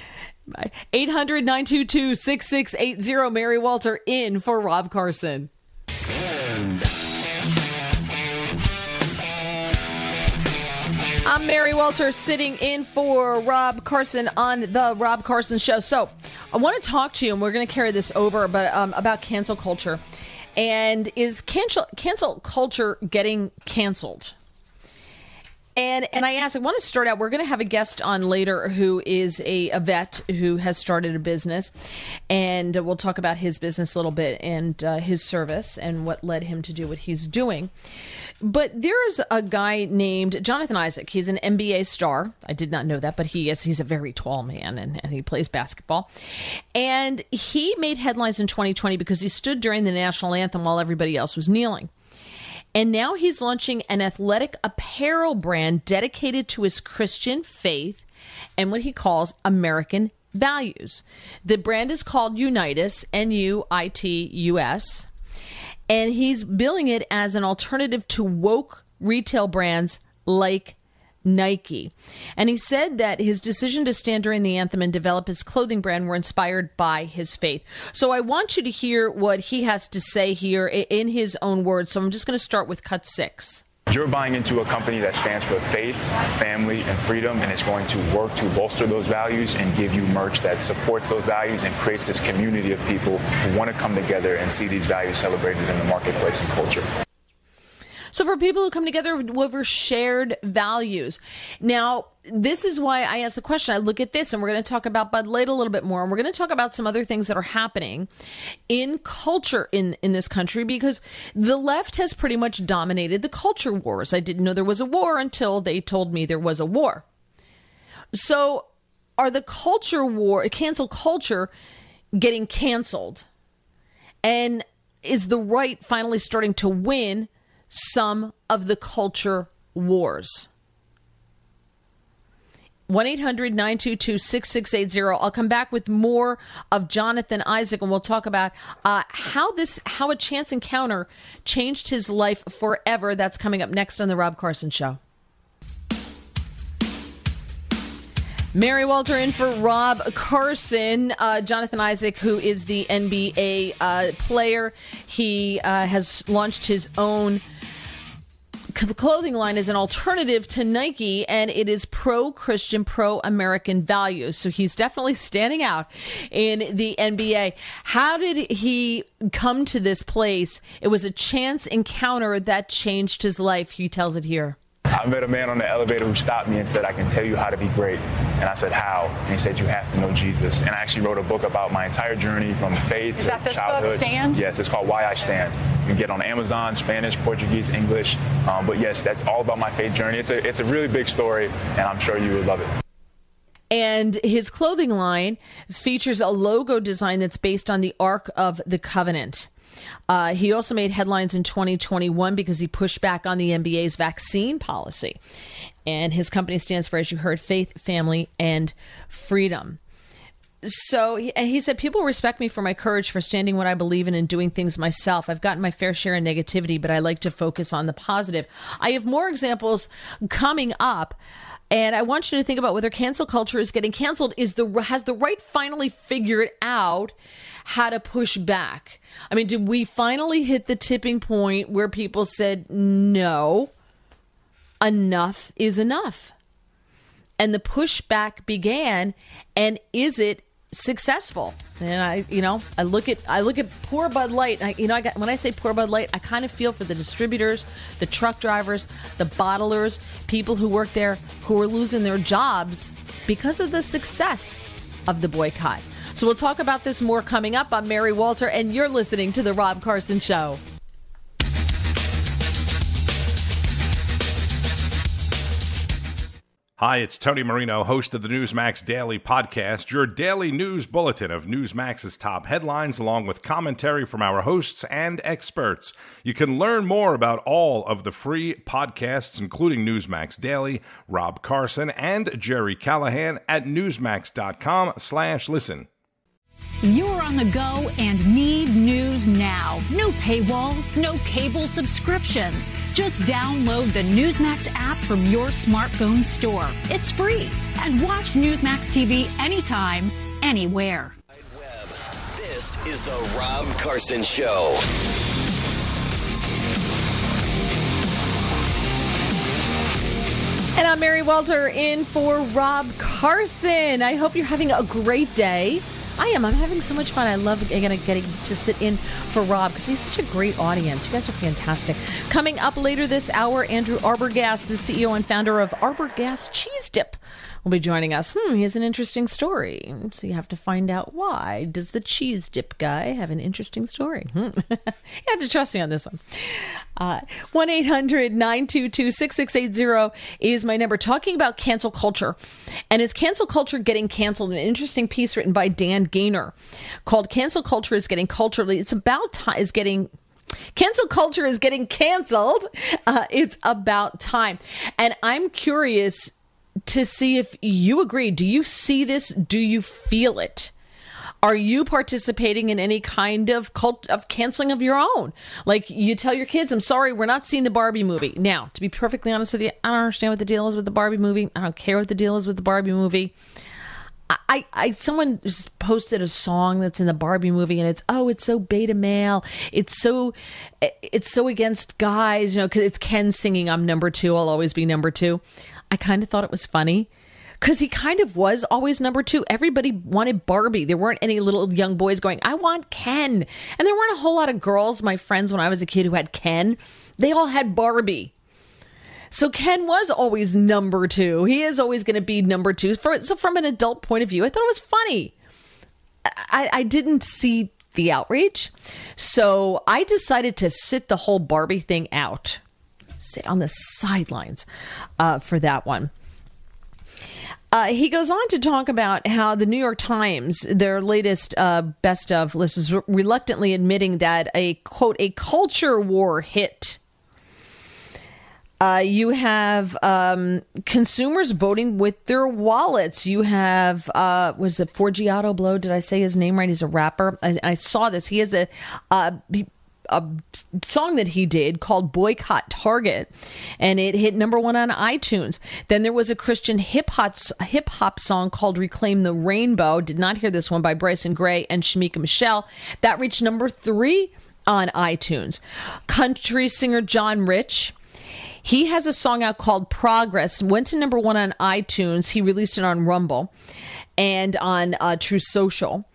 Bye. 800 922 6680. Mary Walter in for Rob Carson. I'm Mary Walter sitting in for Rob Carson on the Rob Carson Show. So I want to talk to you, and we're going to carry this over, but um, about cancel culture. And is cancel cancel culture getting canceled? And and I asked, I want to start out. We're going to have a guest on later who is a, a vet who has started a business, and we'll talk about his business a little bit and uh, his service and what led him to do what he's doing. But there is a guy named Jonathan Isaac. He's an NBA star. I did not know that, but he is. He's a very tall man and, and he plays basketball. And he made headlines in 2020 because he stood during the national anthem while everybody else was kneeling. And now he's launching an athletic apparel brand dedicated to his Christian faith and what he calls American values. The brand is called Unitus, N U I T U S. And he's billing it as an alternative to woke retail brands like Nike. And he said that his decision to stand during the anthem and develop his clothing brand were inspired by his faith. So I want you to hear what he has to say here in his own words. So I'm just going to start with cut six. You're buying into a company that stands for faith, family, and freedom, and is going to work to bolster those values and give you merch that supports those values and creates this community of people who want to come together and see these values celebrated in the marketplace and culture. So for people who come together over shared values. Now, this is why I asked the question. I look at this and we're going to talk about Bud Light a little bit more and we're going to talk about some other things that are happening in culture in in this country because the left has pretty much dominated the culture wars. I didn't know there was a war until they told me there was a war. So, are the culture war, cancel culture getting canceled? And is the right finally starting to win some of the culture wars. 1 800 922 6680. I'll come back with more of Jonathan Isaac and we'll talk about uh, how this, how a chance encounter changed his life forever. That's coming up next on The Rob Carson Show. Mary Walter in for Rob Carson. Uh, Jonathan Isaac, who is the NBA uh, player, he uh, has launched his own clothing line is an alternative to Nike and it is pro Christian, pro American values. So he's definitely standing out in the NBA. How did he come to this place? It was a chance encounter that changed his life. He tells it here. I met a man on the elevator who stopped me and said, I can tell you how to be great. And I said, How? And he said, You have to know Jesus. And I actually wrote a book about my entire journey from faith Is to that this childhood. Book, Stand? Yes, it's called Why I Stand. You can get on Amazon, Spanish, Portuguese, English. Um, but yes, that's all about my faith journey. It's a, it's a really big story, and I'm sure you would love it. And his clothing line features a logo design that's based on the Ark of the Covenant. Uh, he also made headlines in 2021 because he pushed back on the NBA's vaccine policy. And his company stands for, as you heard, faith, family, and freedom. So he, he said, People respect me for my courage for standing what I believe in and doing things myself. I've gotten my fair share of negativity, but I like to focus on the positive. I have more examples coming up. And I want you to think about whether cancel culture is getting canceled. Is the has the right finally figured out how to push back? I mean, did we finally hit the tipping point where people said no, enough is enough, and the pushback began? And is it successful. And I, you know, I look at I look at poor Bud Light. I, you know, I got, when I say poor Bud Light, I kind of feel for the distributors, the truck drivers, the bottlers, people who work there who are losing their jobs because of the success of the boycott. So we'll talk about this more coming up. I'm Mary Walter, and you're listening to the Rob Carson Show. Hi, it's Tony Marino, host of the Newsmax Daily Podcast, your daily news bulletin of Newsmax's top headlines, along with commentary from our hosts and experts. You can learn more about all of the free podcasts, including Newsmax Daily, Rob Carson, and Jerry Callahan at newsmax.com slash listen. You're on the go and need news now. No paywalls, no cable subscriptions. Just download the Newsmax app from your smartphone store. It's free. And watch Newsmax TV anytime, anywhere. This is the Rob Carson Show. And I'm Mary Walter in for Rob Carson. I hope you're having a great day. I am. I'm having so much fun. I love again getting to sit in for Rob because he's such a great audience. You guys are fantastic. Coming up later this hour, Andrew Arbogast, the CEO and founder of Arbogast Cheese Dip will be joining us. Hmm, he has an interesting story. So you have to find out why. Does the cheese dip guy have an interesting story? Hmm. you have to trust me on this one. Uh, 1 800 922 6680 is my number. Talking about cancel culture. And is cancel culture getting canceled? An interesting piece written by Dan Gainor called Cancel Culture is Getting Culturally. It's about time, is getting Cancel culture is getting canceled. Uh, it's about time. And I'm curious to see if you agree. Do you see this? Do you feel it? Are you participating in any kind of cult of canceling of your own? Like you tell your kids, "I'm sorry, we're not seeing the Barbie movie." Now, to be perfectly honest with you, I don't understand what the deal is with the Barbie movie. I don't care what the deal is with the Barbie movie. I, I, someone posted a song that's in the Barbie movie, and it's oh, it's so beta male, it's so, eh, it's so against guys, you know, because it's Ken singing "I'm number two, I'll always be number two. I kind of thought it was funny because he kind of was always number two. Everybody wanted Barbie. There weren't any little young boys going, I want Ken. And there weren't a whole lot of girls, my friends, when I was a kid who had Ken. They all had Barbie. So Ken was always number two. He is always going to be number two. So from an adult point of view, I thought it was funny. I, I didn't see the outrage. So I decided to sit the whole Barbie thing out, on the sidelines uh, for that one. Uh, he goes on to talk about how the New York Times, their latest uh, best of list, is re- reluctantly admitting that a quote a culture war hit. Uh, you have um, consumers voting with their wallets. You have uh, was it Forgiato Blow? Did I say his name right? He's a rapper. I, I saw this. He is a uh, a song that he did called Boycott Target, and it hit number one on iTunes. Then there was a Christian hip hop hip hop song called Reclaim the Rainbow. Did not hear this one by Bryson Gray and Shamika Michelle. That reached number three on iTunes. Country singer John Rich. He has a song out called Progress. Went to number one on iTunes. He released it on Rumble and on uh, Truth Social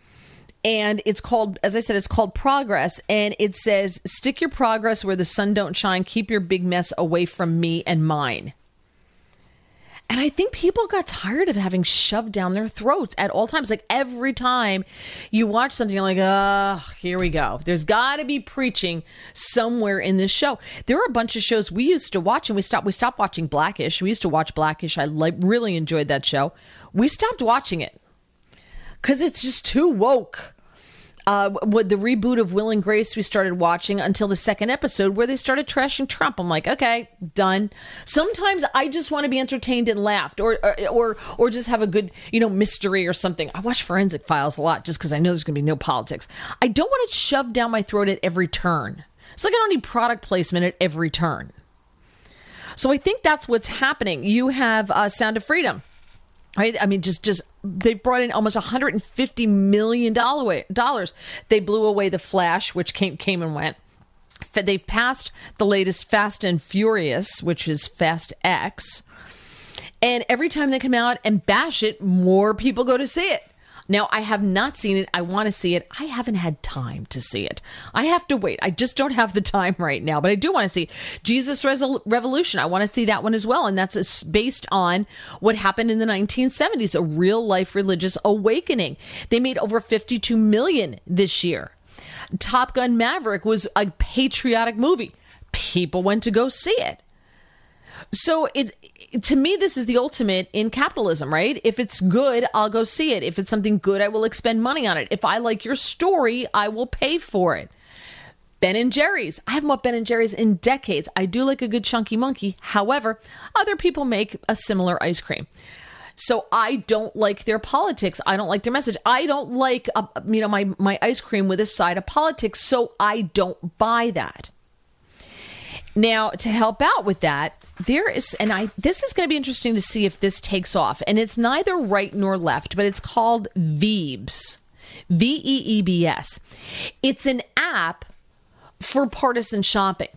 and it's called as i said it's called progress. And it says stick your progress where the sun don't shine. Keep your big mess away from me and mine. And i think people got tired of having shoved down their throats at all times. Like every time you watch something you're like oh here we go. There's got to be preaching somewhere in this show. There are a bunch of shows we used to watch and we stopped we stopped watching blackish. We used to watch blackish. I like really enjoyed that show. We stopped watching it because it's just too woke. Uh, with the reboot of Will and Grace, we started watching until the second episode where they started trashing Trump. I'm like, okay, done. Sometimes I just want to be entertained and laughed, or, or or just have a good, you know, mystery or something. I watch Forensic Files a lot just because I know there's going to be no politics. I don't want it shoved down my throat at every turn. It's like I don't need product placement at every turn. So I think that's what's happening. You have uh, Sound of Freedom Right? I mean, just just they've brought in almost 150 million dollars. They blew away the Flash, which came came and went. They've passed the latest Fast and Furious, which is Fast X. And every time they come out and bash it, more people go to see it. Now, I have not seen it. I want to see it. I haven't had time to see it. I have to wait. I just don't have the time right now, but I do want to see Jesus Resol- Revolution. I want to see that one as well. And that's based on what happened in the 1970s, a real life religious awakening. They made over 52 million this year. Top Gun Maverick was a patriotic movie. People went to go see it. So it to me this is the ultimate in capitalism, right? If it's good, I'll go see it. If it's something good, I will expend money on it. If I like your story, I will pay for it. Ben and Jerry's. I haven't bought Ben and Jerry's in decades. I do like a good chunky monkey. However, other people make a similar ice cream. So I don't like their politics. I don't like their message. I don't like uh, you know my my ice cream with a side of politics. So I don't buy that. Now, to help out with that, there is, and I, this is going to be interesting to see if this takes off. And it's neither right nor left, but it's called Veebs. V E E B S. It's an app for partisan shopping.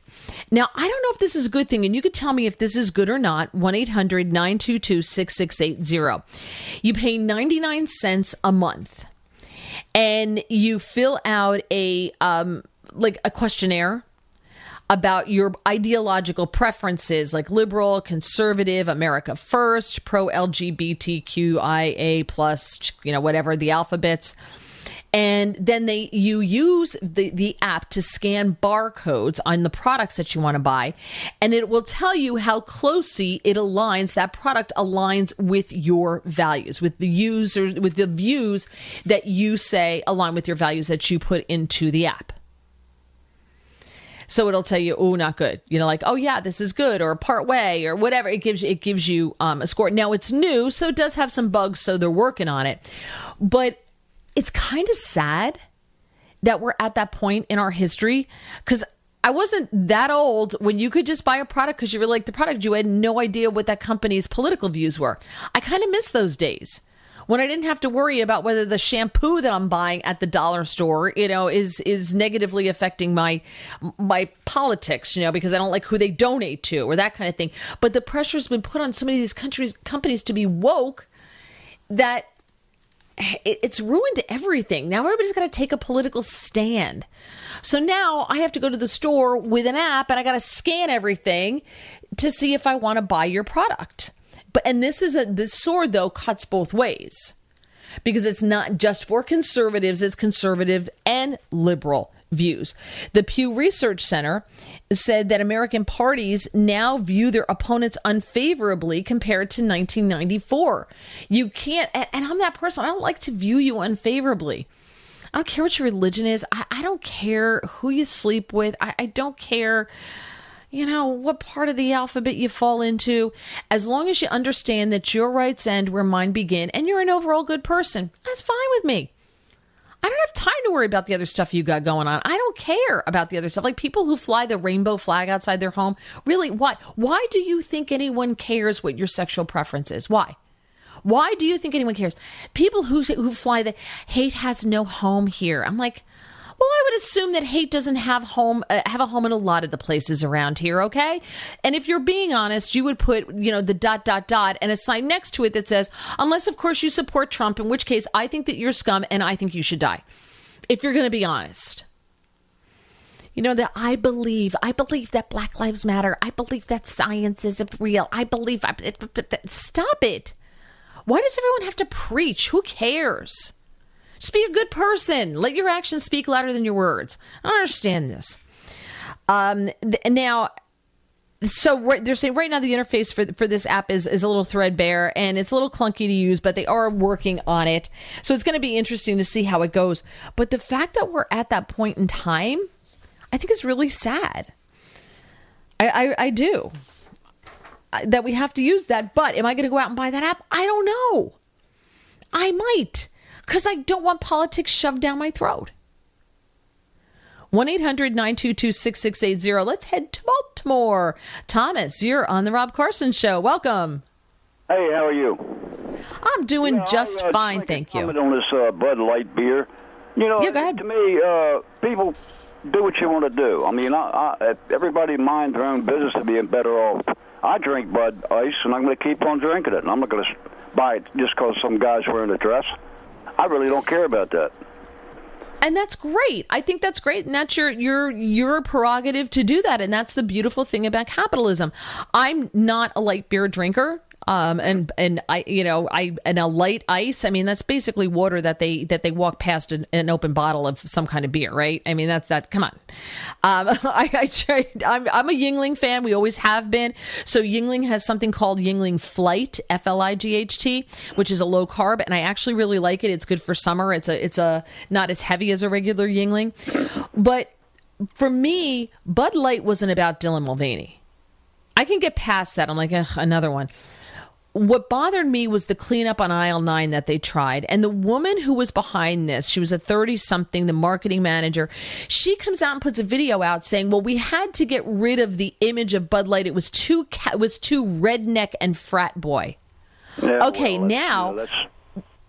Now, I don't know if this is a good thing, and you could tell me if this is good or not. 1 800 922 6680. You pay 99 cents a month and you fill out a um, like a questionnaire about your ideological preferences like liberal conservative america first pro lgbtqia plus you know whatever the alphabets. And then they you use the, the app to scan barcodes on the products that you want to buy. And it will tell you how closely it aligns that product aligns with your values with the user with the views that you say align with your values that you put into the app so it'll tell you, oh, not good. You know, like, oh yeah, this is good, or part way, or whatever. It gives you it gives you um, a score. Now it's new, so it does have some bugs, so they're working on it. But it's kind of sad that we're at that point in our history because I wasn't that old when you could just buy a product because you really liked the product. You had no idea what that company's political views were. I kind of miss those days when I didn't have to worry about whether the shampoo that I'm buying at the dollar store, you know, is is negatively affecting my my politics, you know, because I don't like who they donate to or that kind of thing. But the pressure's been put on so many of these countries companies to be woke that it's ruined everything. Now everybody's got to take a political stand. So now I have to go to the store with an app and I got to scan everything to see if I want to buy your product. But and this is a this sword though cuts both ways. Because it's not just for conservatives, it's conservative and liberal views. The Pew Research Center said that American parties now view their opponents unfavorably compared to 1994. You can't, and I'm that person, I don't like to view you unfavorably. I don't care what your religion is. I, I don't care who you sleep with. I, I don't care, you know, what part of the alphabet you fall into. As long as you understand that your rights end where mine begin and you're an overall good person, that's fine with me. I don't have time to worry about the other stuff you got going on. I don't care about the other stuff. Like people who fly the rainbow flag outside their home. Really, why? Why do you think anyone cares what your sexual preference is? Why? Why do you think anyone cares? People who who fly the hate has no home here. I'm like, well, I would assume that hate doesn't have home uh, have a home in a lot of the places around here, okay? And if you're being honest, you would put, you know, the dot dot dot and a sign next to it that says, unless of course you support Trump, in which case I think that you're scum and I think you should die. If you're going to be honest. You know that I believe, I believe that Black Lives Matter. I believe that science is real. I believe. I, stop it. Why does everyone have to preach? Who cares? Just be a good person. Let your actions speak louder than your words. I understand this. Um, th- now, so right, they're saying right now the interface for for this app is is a little threadbare and it's a little clunky to use, but they are working on it. So it's going to be interesting to see how it goes. But the fact that we're at that point in time, I think is really sad. I, I, I do that we have to use that. But am I going to go out and buy that app? I don't know. I might because I don't want politics shoved down my throat. 1 800 922 6680. Let's head to Baltimore. Thomas, you're on The Rob Carson Show. Welcome. Hey, how are you? I'm doing yeah, just I, uh, fine, thank you. on this uh, Bud Light beer. You know, yeah, go ahead. to me, uh, people do what you want to do. I mean, I, I, everybody mind their own business to be better off. I drink Bud Ice, and I'm going to keep on drinking it. And I'm not going to buy it just because some guy's wearing a dress. I really don't care about that. And that's great. I think that's great, and that's your your your prerogative to do that. And that's the beautiful thing about capitalism. I'm not a light beer drinker um, and and I you know I and a light ice. I mean that's basically water that they that they walk past an, an open bottle of some kind of beer, right? I mean that's that. Come on, um, I, I tried, I'm I'm a Yuengling fan. We always have been. So Yuengling has something called Yuengling Flight, F L I G H T, which is a low carb, and I actually really like it. It's good for summer. It's a it's a not as heavy as a regular Yuengling, but for me, Bud Light wasn't about Dylan Mulvaney. I can get past that. I'm like, another one what bothered me was the cleanup on aisle nine that they tried. And the woman who was behind this, she was a 30 something, the marketing manager, she comes out and puts a video out saying, well, we had to get rid of the image of Bud Light. It was too, it was too redneck and frat boy. Yeah, okay, well, now. that's,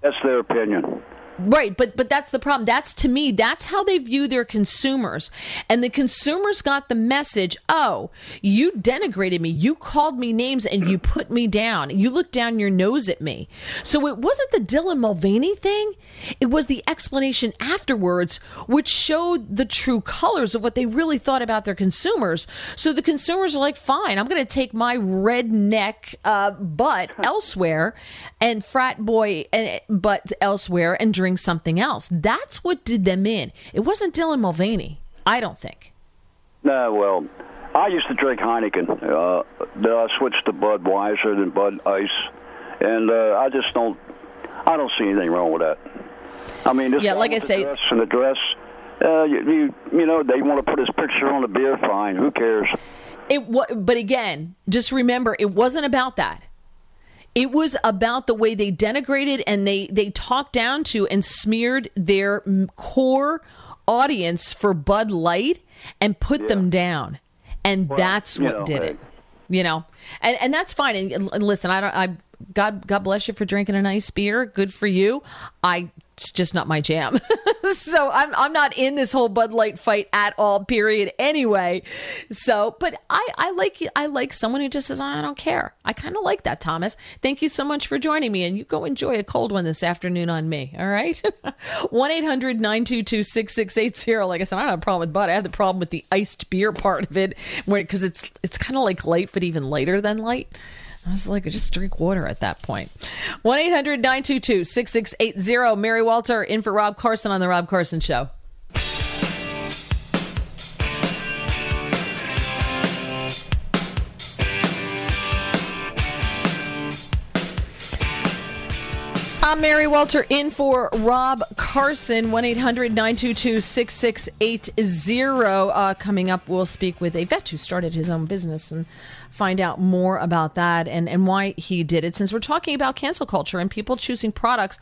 that's their opinion. Right, but but that's the problem. That's to me, that's how they view their consumers. And the consumers got the message, "Oh, you denigrated me. You called me names and you put me down. You looked down your nose at me." So it wasn't the Dylan Mulvaney thing. It was the explanation afterwards which showed the true colors of what they really thought about their consumers. So the consumers are like, "Fine, I'm going to take my redneck uh, butt elsewhere and frat boy and butt elsewhere and drink something else. That's what did them in. It wasn't Dylan Mulvaney, I don't think. No, well, I used to drink Heineken. Uh, then I switched to Budweiser and Bud Ice, and uh, I just don't. I don't see anything wrong with that. I mean, this yeah, like I say, dress and the dress. Uh, you, you, you know, they want to put his picture on the beer. Fine, who cares? It. But again, just remember, it wasn't about that. It was about the way they denigrated and they they talked down to and smeared their core audience for Bud Light and put yeah. them down, and well, that's what know, did hey. it. You know, and and that's fine. And, and listen, I don't. I God God bless you for drinking a nice beer. Good for you. I it's just not my jam. so I'm I'm not in this whole Bud Light fight at all. Period. Anyway, so but I I like I like someone who just says I don't care. I kind of like that, Thomas. Thank you so much for joining me, and you go enjoy a cold one this afternoon on me. All right, one 6680 Like I said, I don't have a problem with Bud. I have the problem with the iced beer part of it, where because it's it's kind of like light, but even lighter than light. I was like, just drink water at that point. 1 800 922 6680. Mary Walter in for Rob Carson on The Rob Carson Show. I'm Mary Walter in for Rob Carson, 1 800 922 6680. Uh, coming up, we'll speak with a vet who started his own business and find out more about that and, and why he did it. Since we're talking about cancel culture and people choosing products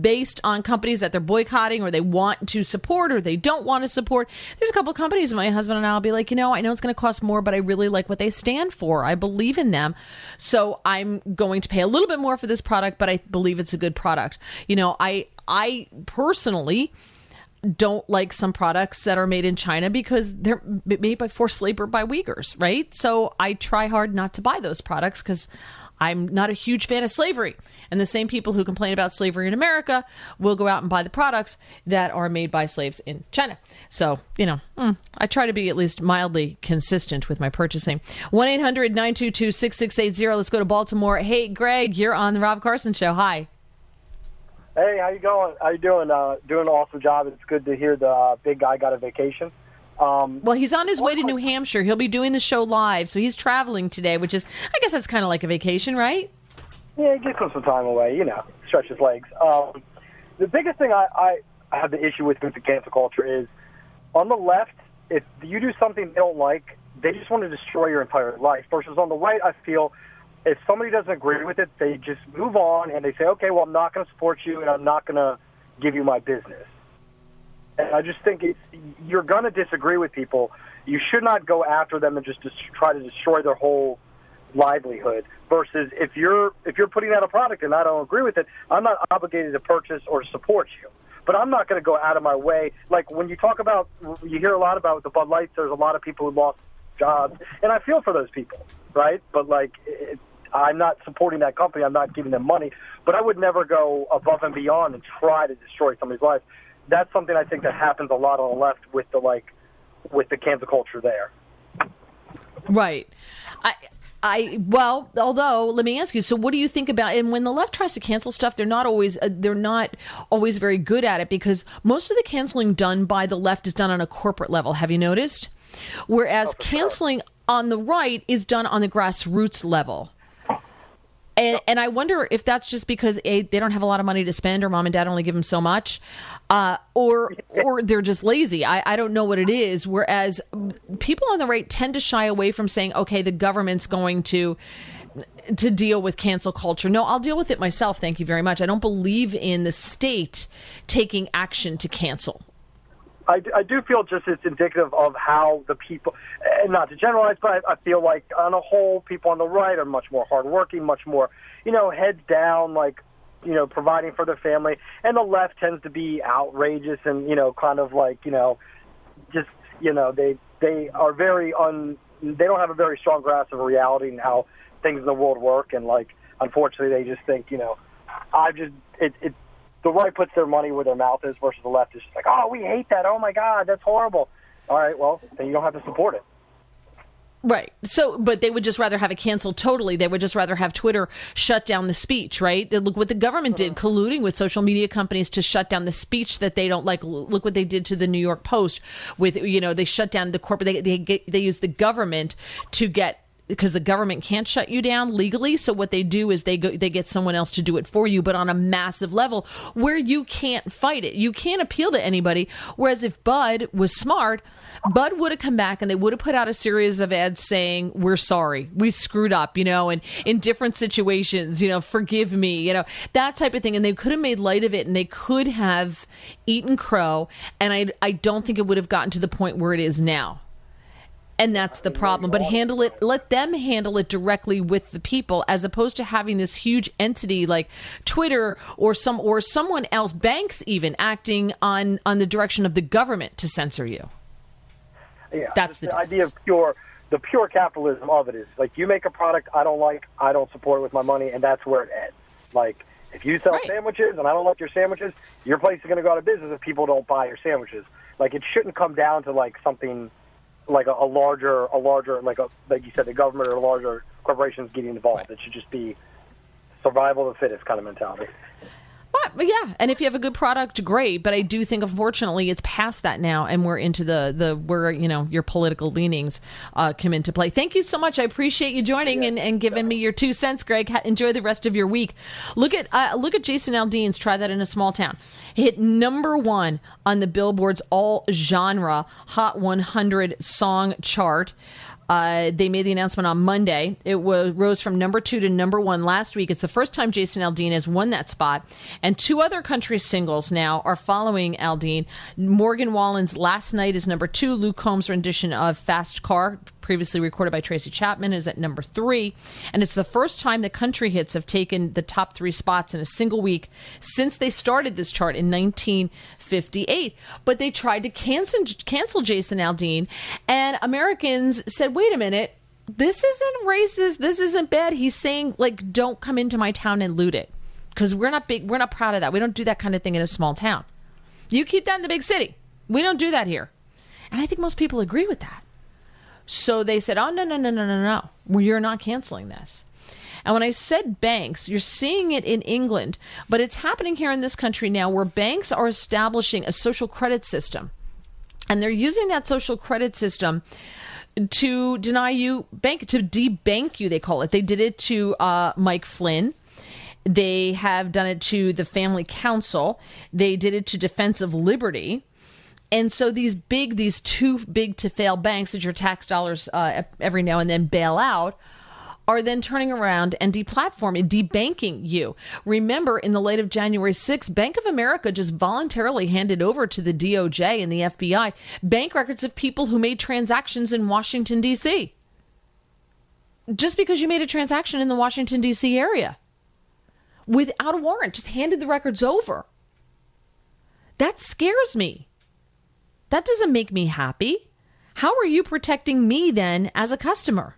based on companies that they're boycotting or they want to support or they don't want to support, there's a couple of companies my husband and I will be like, you know, I know it's going to cost more, but I really like what they stand for. I believe in them. So I'm going to pay a little bit more for this product, but I believe it's a good product. You know, I, I personally, don't like some products that are made in China because they're made by forced labor by Uyghurs, right? So I try hard not to buy those products because I'm not a huge fan of slavery. And the same people who complain about slavery in America will go out and buy the products that are made by slaves in China. So, you know, mm, I try to be at least mildly consistent with my purchasing. 1 800 922 6680. Let's go to Baltimore. Hey, Greg, you're on The Rob Carson Show. Hi. Hey, how you going? How you doing? Uh, doing an awesome job. It's good to hear the uh, big guy got a vacation. Um, well, he's on his way to New Hampshire. He'll be doing the show live, so he's traveling today, which is, I guess, that's kind of like a vacation, right? Yeah, get him some time away. You know, stretch his legs. Um, the biggest thing I, I, I have the issue with with the cancel culture is on the left. If you do something they don't like, they just want to destroy your entire life. Versus on the right, I feel if somebody doesn't agree with it, they just move on and they say, okay, well, I'm not going to support you and I'm not going to give you my business. And I just think it's, you're going to disagree with people. You should not go after them and just, try to destroy their whole livelihood. Versus if you're if you're putting out a product and I don't agree with it, I'm not obligated to purchase or support you. But I'm not going to go out of my way. Like when you talk about, you hear a lot about the Bud Lights. There's a lot of people who lost jobs, and I feel for those people, right? But like, it, I'm not supporting that company. I'm not giving them money, but I would never go above and beyond and try to destroy somebody's life. That's something I think that happens a lot on the left with the like with the cancel culture there. Right. I I well, although let me ask you. So, what do you think about? And when the left tries to cancel stuff, they're not always uh, they're not always very good at it because most of the canceling done by the left is done on a corporate level. Have you noticed? Whereas oh, canceling sure. on the right is done on the grassroots level. And, and I wonder if that's just because a they don't have a lot of money to spend, or mom and dad only give them so much, uh, or or they're just lazy. I, I don't know what it is. Whereas people on the right tend to shy away from saying, okay, the government's going to to deal with cancel culture. No, I'll deal with it myself. Thank you very much. I don't believe in the state taking action to cancel. I, I do feel just it's indicative of how the people, and not to generalize, but I, I feel like on a whole, people on the right are much more hardworking, much more, you know, heads down. Like you know providing for their family, and the left tends to be outrageous and you know kind of like you know just you know they they are very un they don't have a very strong grasp of reality and how things in the world work, and like unfortunately they just think you know I just it it the right puts their money where their mouth is versus the left is just like oh we hate that oh my god that's horrible. All right, well then you don't have to support it. Right. So, but they would just rather have it canceled totally. They would just rather have Twitter shut down the speech, right? Look what the government did, mm-hmm. colluding with social media companies to shut down the speech that they don't like. Look what they did to the New York Post with, you know, they shut down the corporate, they, they, they use the government to get because the government can't shut you down legally. So what they do is they go, they get someone else to do it for you, but on a massive level where you can't fight it. You can't appeal to anybody. Whereas if Bud was smart, Bud would have come back and they would have put out a series of ads saying, We're sorry. We screwed up, you know, and in different situations, you know, forgive me, you know, that type of thing. And they could have made light of it and they could have eaten crow. And I, I don't think it would have gotten to the point where it is now and that's the problem. But handle it let them handle it directly with the people as opposed to having this huge entity like twitter or some or someone else banks even acting on on the direction of the government to censor you. Yeah that's the, the idea of pure the pure capitalism of it is like you make a product i don't like i don't support it with my money and that's where it ends. Like if you sell right. sandwiches and i don't like your sandwiches your place is going to go out of business if people don't buy your sandwiches. Like it shouldn't come down to like something like a, a larger, a larger, like a like you said, the government or larger corporations getting involved. Right. It should just be survival of the fittest kind of mentality. But, yeah, and if you have a good product, great. But I do think, unfortunately, it's past that now, and we're into the the where you know your political leanings uh, come into play. Thank you so much. I appreciate you joining yeah, and, and giving me your two cents, Greg. enjoy the rest of your week. Look at uh, look at Jason Aldean's "Try That in a Small Town." Hit number one on the Billboard's all genre Hot 100 song chart. Uh, they made the announcement on Monday. It rose from number two to number one last week. It's the first time Jason Aldean has won that spot. And two other country singles now are following Aldean. Morgan Wallen's Last Night is number two. Luke Combs' rendition of Fast Car previously recorded by Tracy Chapman, is at number three. And it's the first time the country hits have taken the top three spots in a single week since they started this chart in 1958. But they tried to cancel, cancel Jason Aldean, and Americans said, wait a minute. This isn't racist. This isn't bad. He's saying, like, don't come into my town and loot it. Because we're not big, we're not proud of that. We don't do that kind of thing in a small town. You keep that in the big city. We don't do that here. And I think most people agree with that. So they said, oh, no, no, no, no, no, no. Well, you're not canceling this. And when I said banks, you're seeing it in England, but it's happening here in this country now where banks are establishing a social credit system. And they're using that social credit system to deny you bank, to debank you, they call it. They did it to uh, Mike Flynn. They have done it to the Family Council. They did it to Defense of Liberty. And so these big, these too big to fail banks that your tax dollars uh, every now and then bail out are then turning around and deplatforming, debanking you. Remember, in the late of January 6th, Bank of America just voluntarily handed over to the DOJ and the FBI bank records of people who made transactions in Washington, D.C. Just because you made a transaction in the Washington, D.C. area without a warrant, just handed the records over. That scares me. That doesn't make me happy. How are you protecting me then as a customer?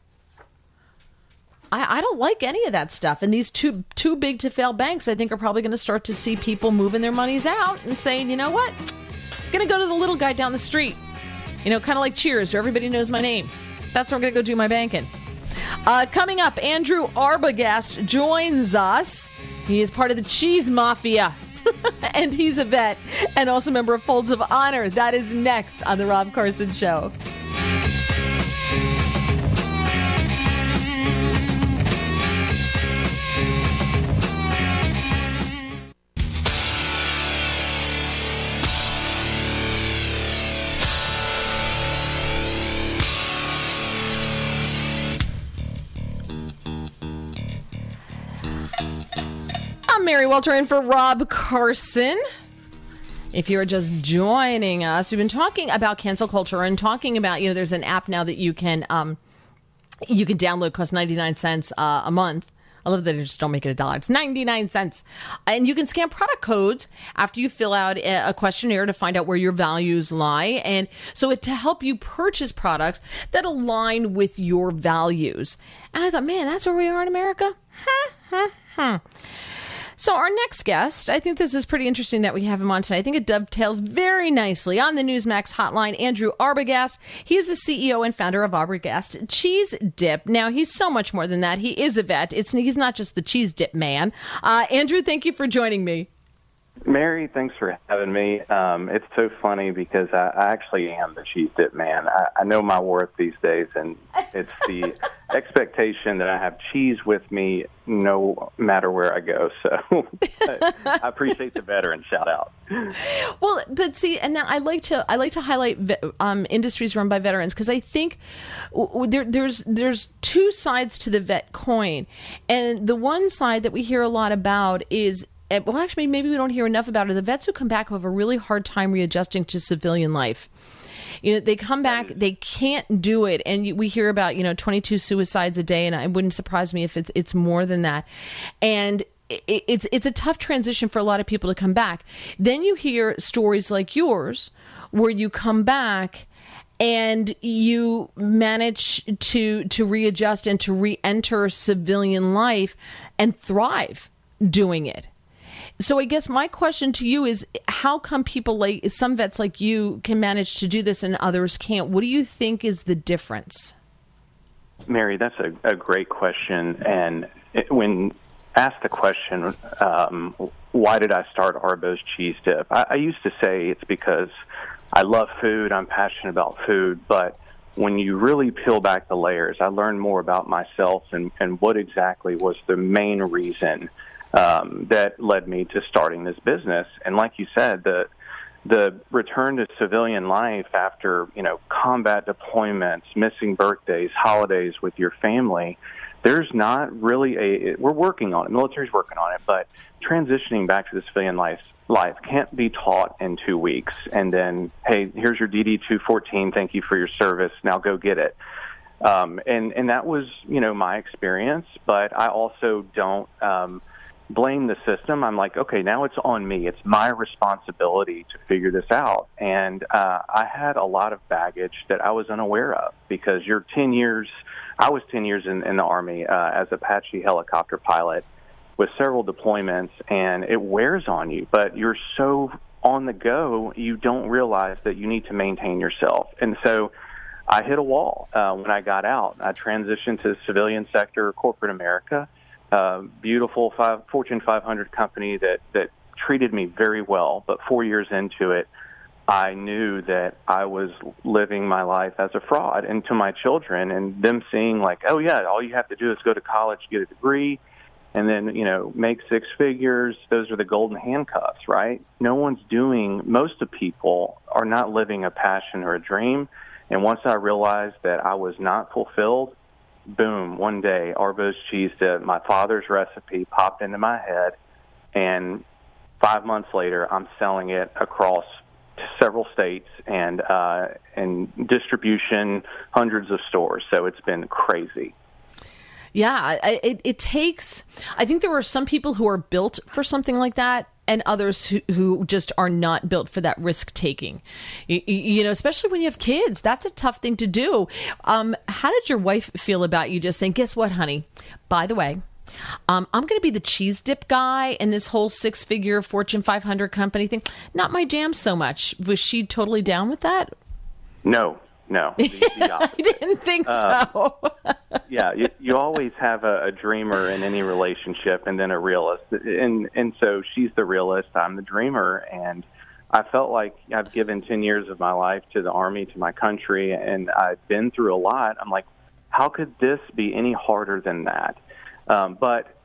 I, I don't like any of that stuff. And these two too big to fail banks, I think, are probably going to start to see people moving their monies out and saying, you know what, I'm going to go to the little guy down the street. You know, kind of like Cheers, where everybody knows my name. That's where I'm going to go do my banking. Uh, coming up, Andrew Arbogast joins us. He is part of the cheese mafia. and he's a vet and also a member of Folds of Honor. That is next on The Rob Carson Show. Mary Walter in for Rob Carson. If you're just joining us, we've been talking about cancel culture and talking about, you know, there's an app now that you can um, you can download, cost 99 cents uh, a month I love that they just don't make it a dollar. It's 99 cents. And you can scan product codes after you fill out a questionnaire to find out where your values lie. And so it to help you purchase products that align with your values. And I thought, man, that's where we are in America? Huh, huh, huh. So, our next guest, I think this is pretty interesting that we have him on tonight. I think it dovetails very nicely on the Newsmax hotline. Andrew Arbogast. He is the CEO and founder of Arbogast Cheese Dip. Now, he's so much more than that. He is a vet. It's he's not just the cheese dip man. Uh, Andrew, thank you for joining me. Mary, thanks for having me. Um, it's so funny because I, I actually am the cheese dip man. I, I know my worth these days, and it's the expectation that I have cheese with me no matter where I go. So I appreciate the veteran shout out. Well, but see, and now I like to I like to highlight um, industries run by veterans because I think there, there's there's two sides to the vet coin, and the one side that we hear a lot about is well, actually, maybe we don't hear enough about it. The vets who come back who have a really hard time readjusting to civilian life. You know, they come back, they can't do it, and we hear about you know 22 suicides a day, and it wouldn't surprise me if it's it's more than that. And it's it's a tough transition for a lot of people to come back. Then you hear stories like yours, where you come back and you manage to to readjust and to re-enter civilian life and thrive doing it so I guess my question to you is how come people like some vets like you can manage to do this and others can't? What do you think is the difference? Mary, that's a, a great question. And it, when asked the question, um, why did I start Arbo's Cheese Dip? I, I used to say it's because I love food, I'm passionate about food, but when you really peel back the layers, I learned more about myself and, and what exactly was the main reason um, that led me to starting this business. And like you said, the the return to civilian life after you know combat deployments, missing birthdays, holidays with your family. There's not really a. We're working on it. Military's working on it, but transitioning back to the civilian life life can't be taught in two weeks. And then, hey, here's your DD 214. Thank you for your service. Now go get it. Um, and and that was you know my experience, but I also don't. Um, blame the system. I'm like, okay, now it's on me. It's my responsibility to figure this out. And uh, I had a lot of baggage that I was unaware of because you're 10 years, I was 10 years in, in the Army uh, as Apache helicopter pilot with several deployments, and it wears on you, but you're so on the go, you don't realize that you need to maintain yourself. And so, I hit a wall uh, when I got out. I transitioned to civilian sector, corporate America, uh, beautiful five, Fortune 500 company that that treated me very well. But four years into it, I knew that I was living my life as a fraud. And to my children, and them seeing like, oh yeah, all you have to do is go to college, get a degree, and then you know make six figures. Those are the golden handcuffs, right? No one's doing. Most of people are not living a passion or a dream. And once I realized that I was not fulfilled, boom, one day, Arbo's cheese dip, my father's recipe popped into my head, and five months later, I'm selling it across several states and uh, and distribution, hundreds of stores. So it's been crazy. Yeah, it, it takes. I think there are some people who are built for something like that, and others who, who just are not built for that risk taking. You, you, know, especially when you have kids, that's a tough thing to do. Um, how did your wife feel about you just saying, guess what, honey? By the way, um, I'm going to be the cheese dip guy in this whole six figure Fortune 500 company thing. Not my jam so much. Was she totally down with that? No, no, the, the I didn't think uh, so. yeah, you, you always have a, a dreamer in any relationship, and then a realist, and and so she's the realist, I'm the dreamer, and I felt like I've given ten years of my life to the army, to my country, and I've been through a lot. I'm like, how could this be any harder than that? Um, but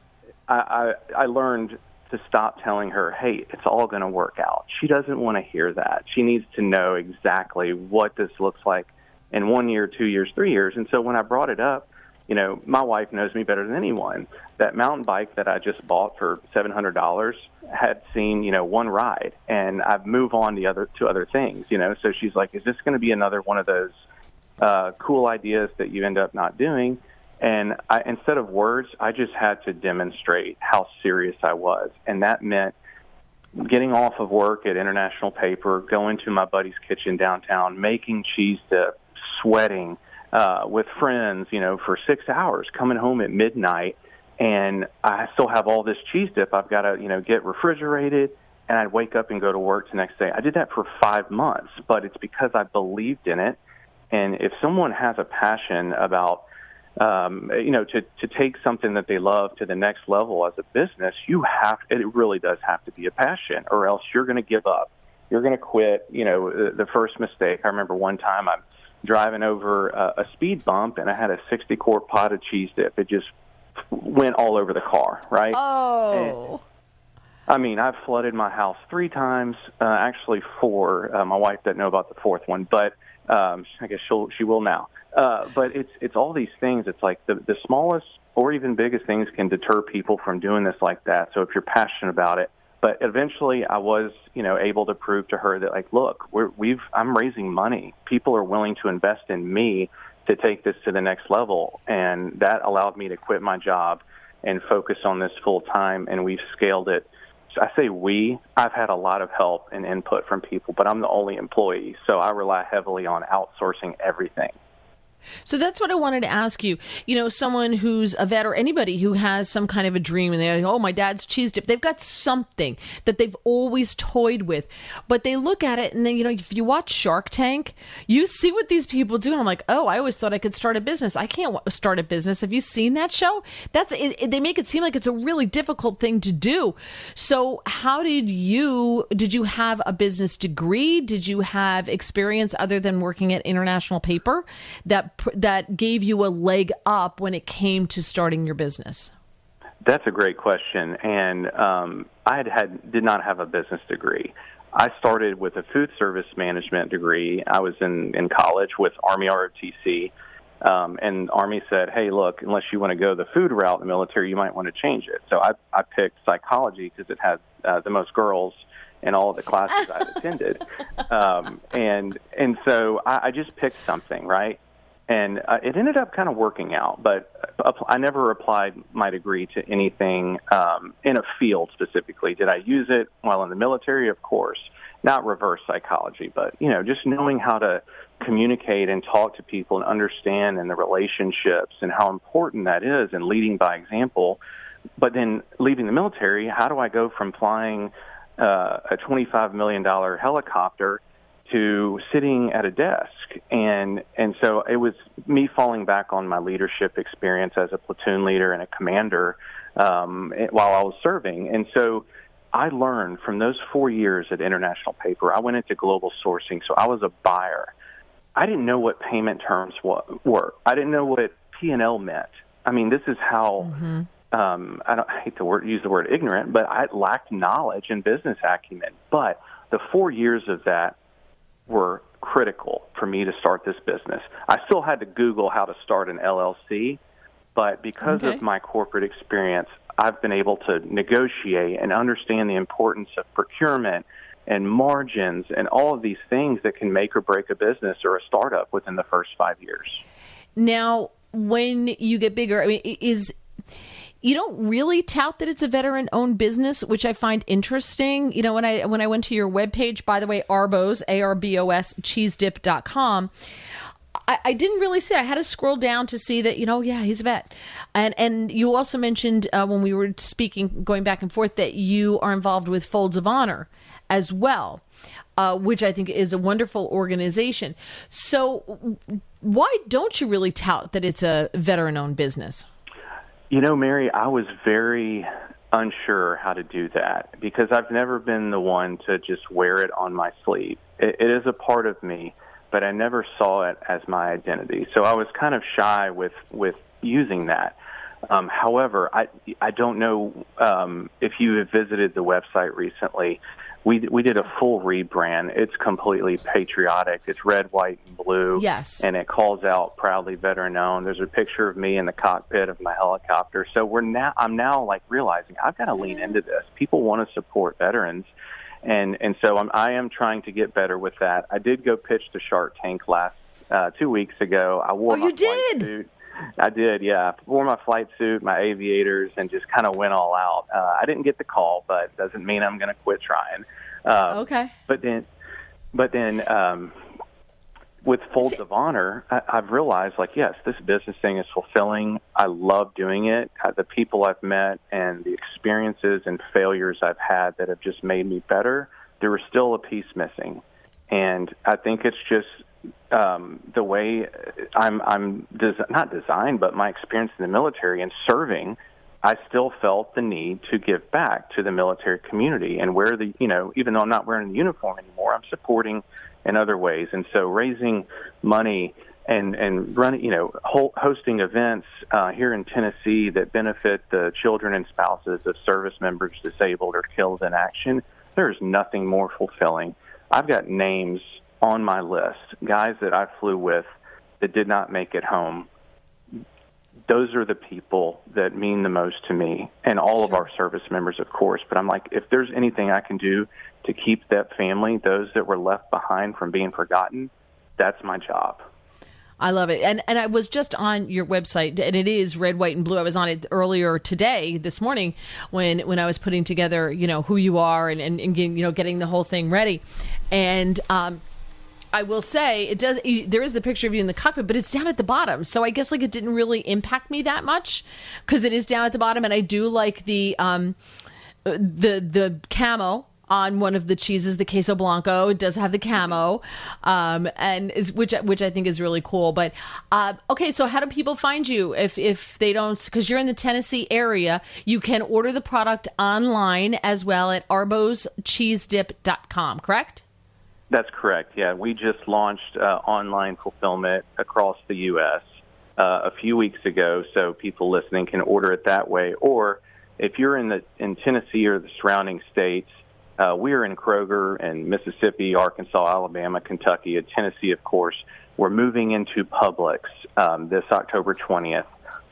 I, I, I learned to stop telling her, hey, it's all going to work out. She doesn't want to hear that. She needs to know exactly what this looks like in one year, two years, three years. And so when I brought it up, you know, my wife knows me better than anyone. That mountain bike that I just bought for seven hundred dollars had seen, you know, one ride, and I've moved on to other to other things. You know, so she's like, "Is this going to be another one of those uh, cool ideas that you end up not doing?" And I, instead of words, I just had to demonstrate how serious I was, and that meant getting off of work at International Paper, going to my buddy's kitchen downtown, making cheese dip, sweating uh, with friends, you know, for six hours, coming home at midnight, and I still have all this cheese dip I've got to, you know, get refrigerated, and I'd wake up and go to work the next day. I did that for five months, but it's because I believed in it. And if someone has a passion about um, you know, to, to take something that they love to the next level as a business, you have, it really does have to be a passion or else you're going to give up. You're going to quit. You know, the, the first mistake, I remember one time I'm driving over a, a speed bump and I had a 60 quart pot of cheese dip. It just went all over the car, right? Oh. And, I mean, I've flooded my house three times, uh, actually four. Uh, my wife doesn't know about the fourth one, but um, I guess she'll she will now. Uh, but it's it's all these things. It's like the the smallest or even biggest things can deter people from doing this like that. So if you're passionate about it, but eventually I was you know able to prove to her that like look we're, we've I'm raising money. People are willing to invest in me to take this to the next level, and that allowed me to quit my job and focus on this full time. And we've scaled it. I say we. I've had a lot of help and input from people, but I'm the only employee, so I rely heavily on outsourcing everything. So that's what I wanted to ask you. You know, someone who's a vet or anybody who has some kind of a dream and they're like, oh, my dad's cheese dip. They've got something that they've always toyed with, but they look at it and then, you know, if you watch Shark Tank, you see what these people do. And I'm like, oh, I always thought I could start a business. I can't start a business. Have you seen that show? That's it, it, they make it seem like it's a really difficult thing to do. So how did you, did you have a business degree? Did you have experience other than working at International Paper that that gave you a leg up when it came to starting your business? That's a great question, and um, I had, had did not have a business degree. I started with a food service management degree. I was in in college with Army ROTC, um, and Army said, "Hey, look, unless you want to go the food route in the military, you might want to change it." So I I picked psychology because it had uh, the most girls in all of the classes I attended, um, and and so I, I just picked something right and uh, it ended up kind of working out. But uh, I never applied my degree to anything um, in a field specifically. Did I use it while in the military? Of course, not reverse psychology, but you know, just knowing how to communicate and talk to people and understand and the relationships and how important that is, and leading by example. But then leaving the military, how do I go from flying uh, a $25 million helicopter to sitting at a desk. And and so it was me falling back on my leadership experience as a platoon leader and a commander um, while I was serving. And so I learned from those four years at International Paper I went into global sourcing so I was a buyer. I didn't know what payment terms were. I didn't know what P and L meant. I mean this is how mm-hmm. um, I don't I hate to word, use the word ignorant but I lacked knowledge and business acumen. But the four years of that were critical for me to start this business. I still had to Google how to start an LLC, but because okay. of my corporate experience, I've been able to negotiate and understand the importance of procurement and margins and all of these things that can make or break a business or a startup within the first five years. Now, when you get bigger, I mean, is you don't really tout that it's a veteran owned business, which I find interesting. You know, when I when I went to your webpage, by the way, Arbos, A R B O S, cheesedip.com, I, I didn't really see it. I had to scroll down to see that, you know, yeah, he's a vet. And and you also mentioned uh, when we were speaking, going back and forth, that you are involved with Folds of Honor as well. Uh, which I think is a wonderful organization. So, why don't you really tout that it's a veteran owned business? You know, Mary, I was very unsure how to do that because I've never been the one to just wear it on my sleeve. It, it is a part of me, but I never saw it as my identity. So I was kind of shy with with using that. Um, however, I I don't know um, if you have visited the website recently we we did a full rebrand. It's completely patriotic. It's red, white, and blue. Yes. And it calls out proudly veteran owned. There's a picture of me in the cockpit of my helicopter. So we're now I'm now like realizing I've got to lean into this. People want to support veterans. And and so I'm I am trying to get better with that. I did go pitch to Shark Tank last uh, two weeks ago. I wore oh, my you did. suit. I did, yeah. I Wore my flight suit, my aviators, and just kind of went all out. Uh, I didn't get the call, but doesn't mean I'm going to quit trying. Um, okay. But then, but then, um, with Folds of Honor, I, I've realized, like, yes, this business thing is fulfilling. I love doing it. Uh, the people I've met and the experiences and failures I've had that have just made me better. There was still a piece missing, and I think it's just um, the way I'm I'm des- not designed, but my experience in the military and serving, I still felt the need to give back to the military community and where the you know even though I'm not wearing the uniform anymore, I'm supporting in other ways, and so raising money and and running you know hosting events uh, here in Tennessee that benefit the children and spouses of service members disabled or killed in action. There's nothing more fulfilling. I've got names on my list, guys that I flew with that did not make it home. Those are the people that mean the most to me and all of our service members, of course. But I'm like, if there's anything I can do to keep that family, those that were left behind from being forgotten, that's my job. I love it. And and I was just on your website and it is red, white and blue. I was on it earlier today, this morning when when I was putting together, you know, who you are and and, and getting, you know, getting the whole thing ready. And um I will say it does. There is the picture of you in the cockpit, but it's down at the bottom. So I guess like it didn't really impact me that much because it is down at the bottom, and I do like the um the the camo on one of the cheeses, the queso blanco. It does have the camo, um, and is which which I think is really cool. But uh, okay, so how do people find you if if they don't? Because you're in the Tennessee area, you can order the product online as well at arboscheesedip.com. Correct? That's correct. Yeah, we just launched uh, online fulfillment across the U.S. Uh, a few weeks ago, so people listening can order it that way. Or if you're in the in Tennessee or the surrounding states, uh, we are in Kroger and Mississippi, Arkansas, Alabama, Kentucky, and Tennessee, of course. We're moving into Publix um, this October 20th.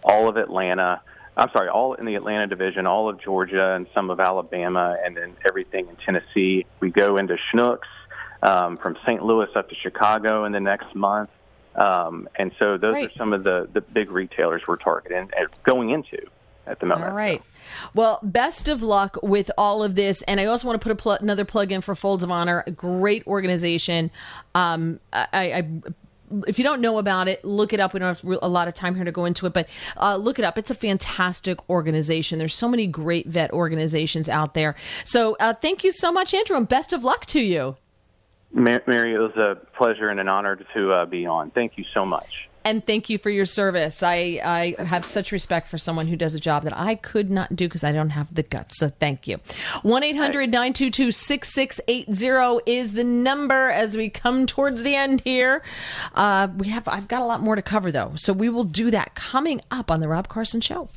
All of Atlanta. I'm sorry, all in the Atlanta division, all of Georgia and some of Alabama, and then everything in Tennessee. We go into Schnucks um, from St. Louis up to Chicago in the next month. Um, and so those Great. are some of the, the big retailers we're targeting and going into at the moment. All right. Well, best of luck with all of this. And I also want to put pl- another plug in for Folds of Honor, a great organization. Um, I, I if you don't know about it, look it up. We don't have a lot of time here to go into it, but uh, look it up. It's a fantastic organization. There's so many great vet organizations out there. So uh, thank you so much, Andrew, and best of luck to you. Mary, it was a pleasure and an honor to uh, be on. Thank you so much. And thank you for your service. I, I have such respect for someone who does a job that I could not do because I don't have the guts. So thank you. 1 800 922 6680 is the number as we come towards the end here. Uh, we have I've got a lot more to cover though. So we will do that coming up on The Rob Carson Show.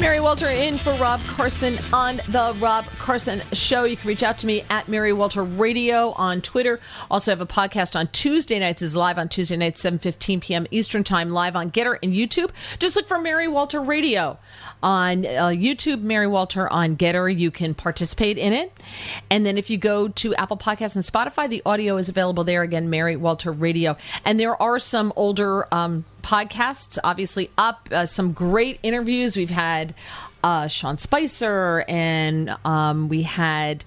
Mary Walter in for Rob Carson on the Rob Carson Show. You can reach out to me at Mary Walter Radio on Twitter. Also have a podcast on Tuesday nights. is live on Tuesday nights, 7.15 p.m. Eastern Time, live on Gettr and YouTube. Just look for Mary Walter Radio on uh, YouTube, Mary Walter on Gettr. You can participate in it. And then if you go to Apple Podcasts and Spotify, the audio is available there. Again, Mary Walter Radio. And there are some older... Um, podcasts obviously up. Uh, some great interviews. We've had uh, Sean Spicer and um, we had.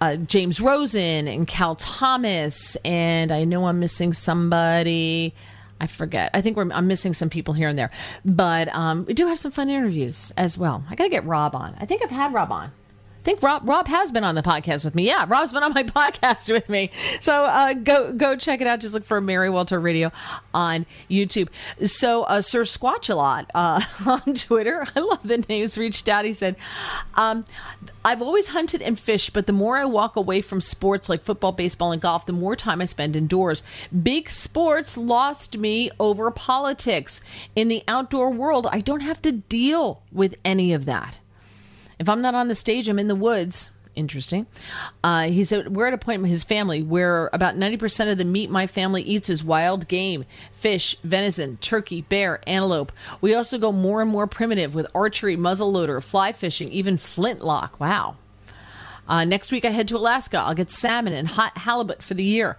Uh, James Rosen and Cal Thomas, and I know I'm missing somebody. I forget. I think I'm missing some people here and there, but um, we do have some fun interviews as well. I got to get Rob on. I think I've had Rob on think Rob Rob has been on the podcast with me. Yeah, Rob's been on my podcast with me. So uh, go go check it out. Just look for Mary Walter Radio on YouTube. So uh, Sir Squatch a lot uh, on Twitter. I love the names. Reached out. He said, um, "I've always hunted and fished, but the more I walk away from sports like football, baseball, and golf, the more time I spend indoors. Big sports lost me over politics. In the outdoor world, I don't have to deal with any of that." If I'm not on the stage, I'm in the woods Interesting. Uh, he said, We're at a point with his family where about 90% of the meat my family eats is wild game fish, venison, turkey, bear, antelope. We also go more and more primitive with archery, muzzleloader, fly fishing, even flintlock. Wow. Uh, next week, I head to Alaska. I'll get salmon and hot halibut for the year.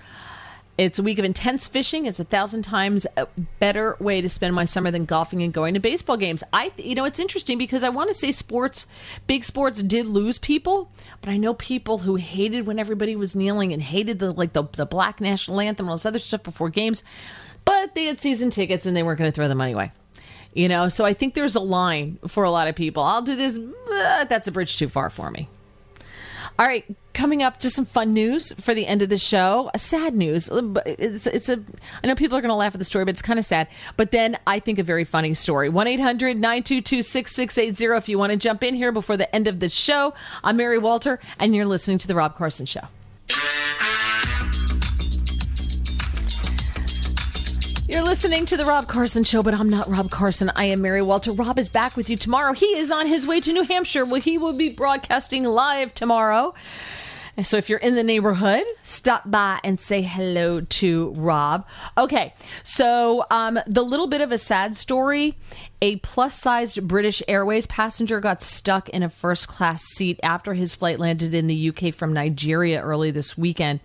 It's a week of intense fishing. It's a thousand times a better way to spend my summer than golfing and going to baseball games. I, you know, it's interesting because I want to say sports, big sports did lose people, but I know people who hated when everybody was kneeling and hated the like the the black national anthem and all this other stuff before games, but they had season tickets and they weren't going to throw the money away. You know, so I think there's a line for a lot of people. I'll do this, but that's a bridge too far for me. All right, coming up, just some fun news for the end of the show. Sad news. It's, it's a. I know people are going to laugh at the story, but it's kind of sad. But then I think a very funny story. One 6680 if you want to jump in here before the end of the show. I'm Mary Walter, and you're listening to the Rob Carson Show. You're listening to the Rob Carson Show, but I'm not Rob Carson. I am Mary Walter. Rob is back with you tomorrow. He is on his way to New Hampshire. Well, he will be broadcasting live tomorrow. And so if you're in the neighborhood, stop by and say hello to Rob. Okay, so um, the little bit of a sad story a plus sized British Airways passenger got stuck in a first class seat after his flight landed in the UK from Nigeria early this weekend.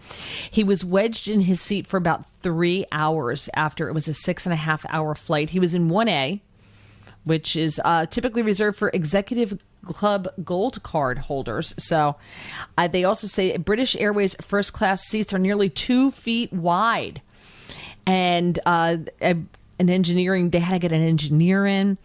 He was wedged in his seat for about three hours after it was a six and a half hour flight. He was in 1A, which is uh, typically reserved for executive Club Gold Card holders. So uh, they also say British Airways first class seats are nearly two feet wide. And uh, an engineering, they had to get an engineer in.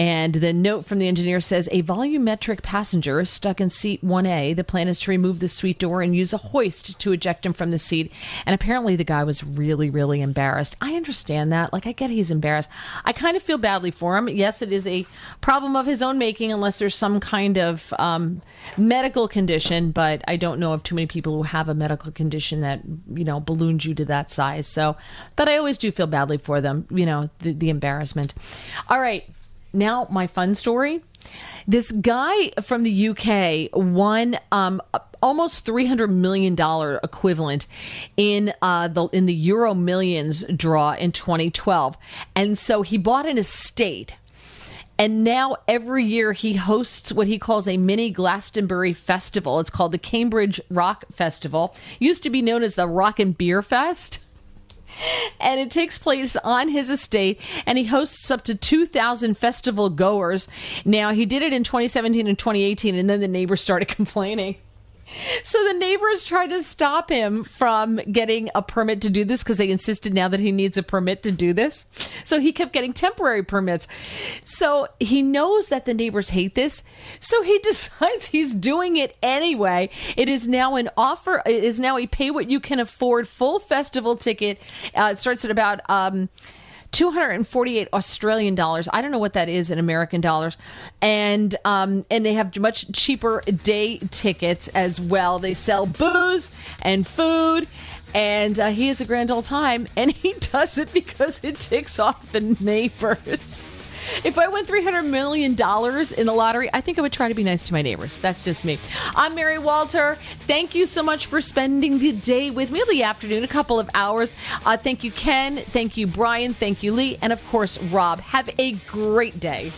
And the note from the engineer says a volumetric passenger is stuck in seat 1A. The plan is to remove the suite door and use a hoist to eject him from the seat. And apparently the guy was really, really embarrassed. I understand that. Like, I get he's embarrassed. I kind of feel badly for him. Yes, it is a problem of his own making, unless there's some kind of um, medical condition. But I don't know of too many people who have a medical condition that, you know, balloons you to that size. So, but I always do feel badly for them, you know, the, the embarrassment. All right now my fun story. This guy from the UK won um, almost three hundred million dollar equivalent in uh, the in the Euro Millions draw in 2012, and so he bought an estate. And now every year he hosts what he calls a mini Glastonbury festival. It's called the Cambridge Rock Festival. Used to be known as the Rock and Beer Fest and it takes place on his estate and he hosts up to 2000 festival goers. Now he did it in 2017 and 2018 and then the neighbors started complaining so the neighbors tried to stop him from getting a permit to do this because they insisted now that he needs a permit to do this. So he kept getting temporary permits. So he knows that the neighbors hate this. So he decides he's doing it anyway. It is now an offer, it is now a pay what you can afford full festival ticket. Uh, it starts at about. Um, 248 Australian dollars. I don't know what that is in American dollars. And um, and they have much cheaper day tickets as well. They sell booze and food. And uh, he has a grand old time, and he does it because it ticks off the neighbors. If I won $300 million in the lottery, I think I would try to be nice to my neighbors. That's just me. I'm Mary Walter. Thank you so much for spending the day with me, the afternoon, a couple of hours. Uh, thank you, Ken. Thank you, Brian. Thank you, Lee. And of course, Rob. Have a great day.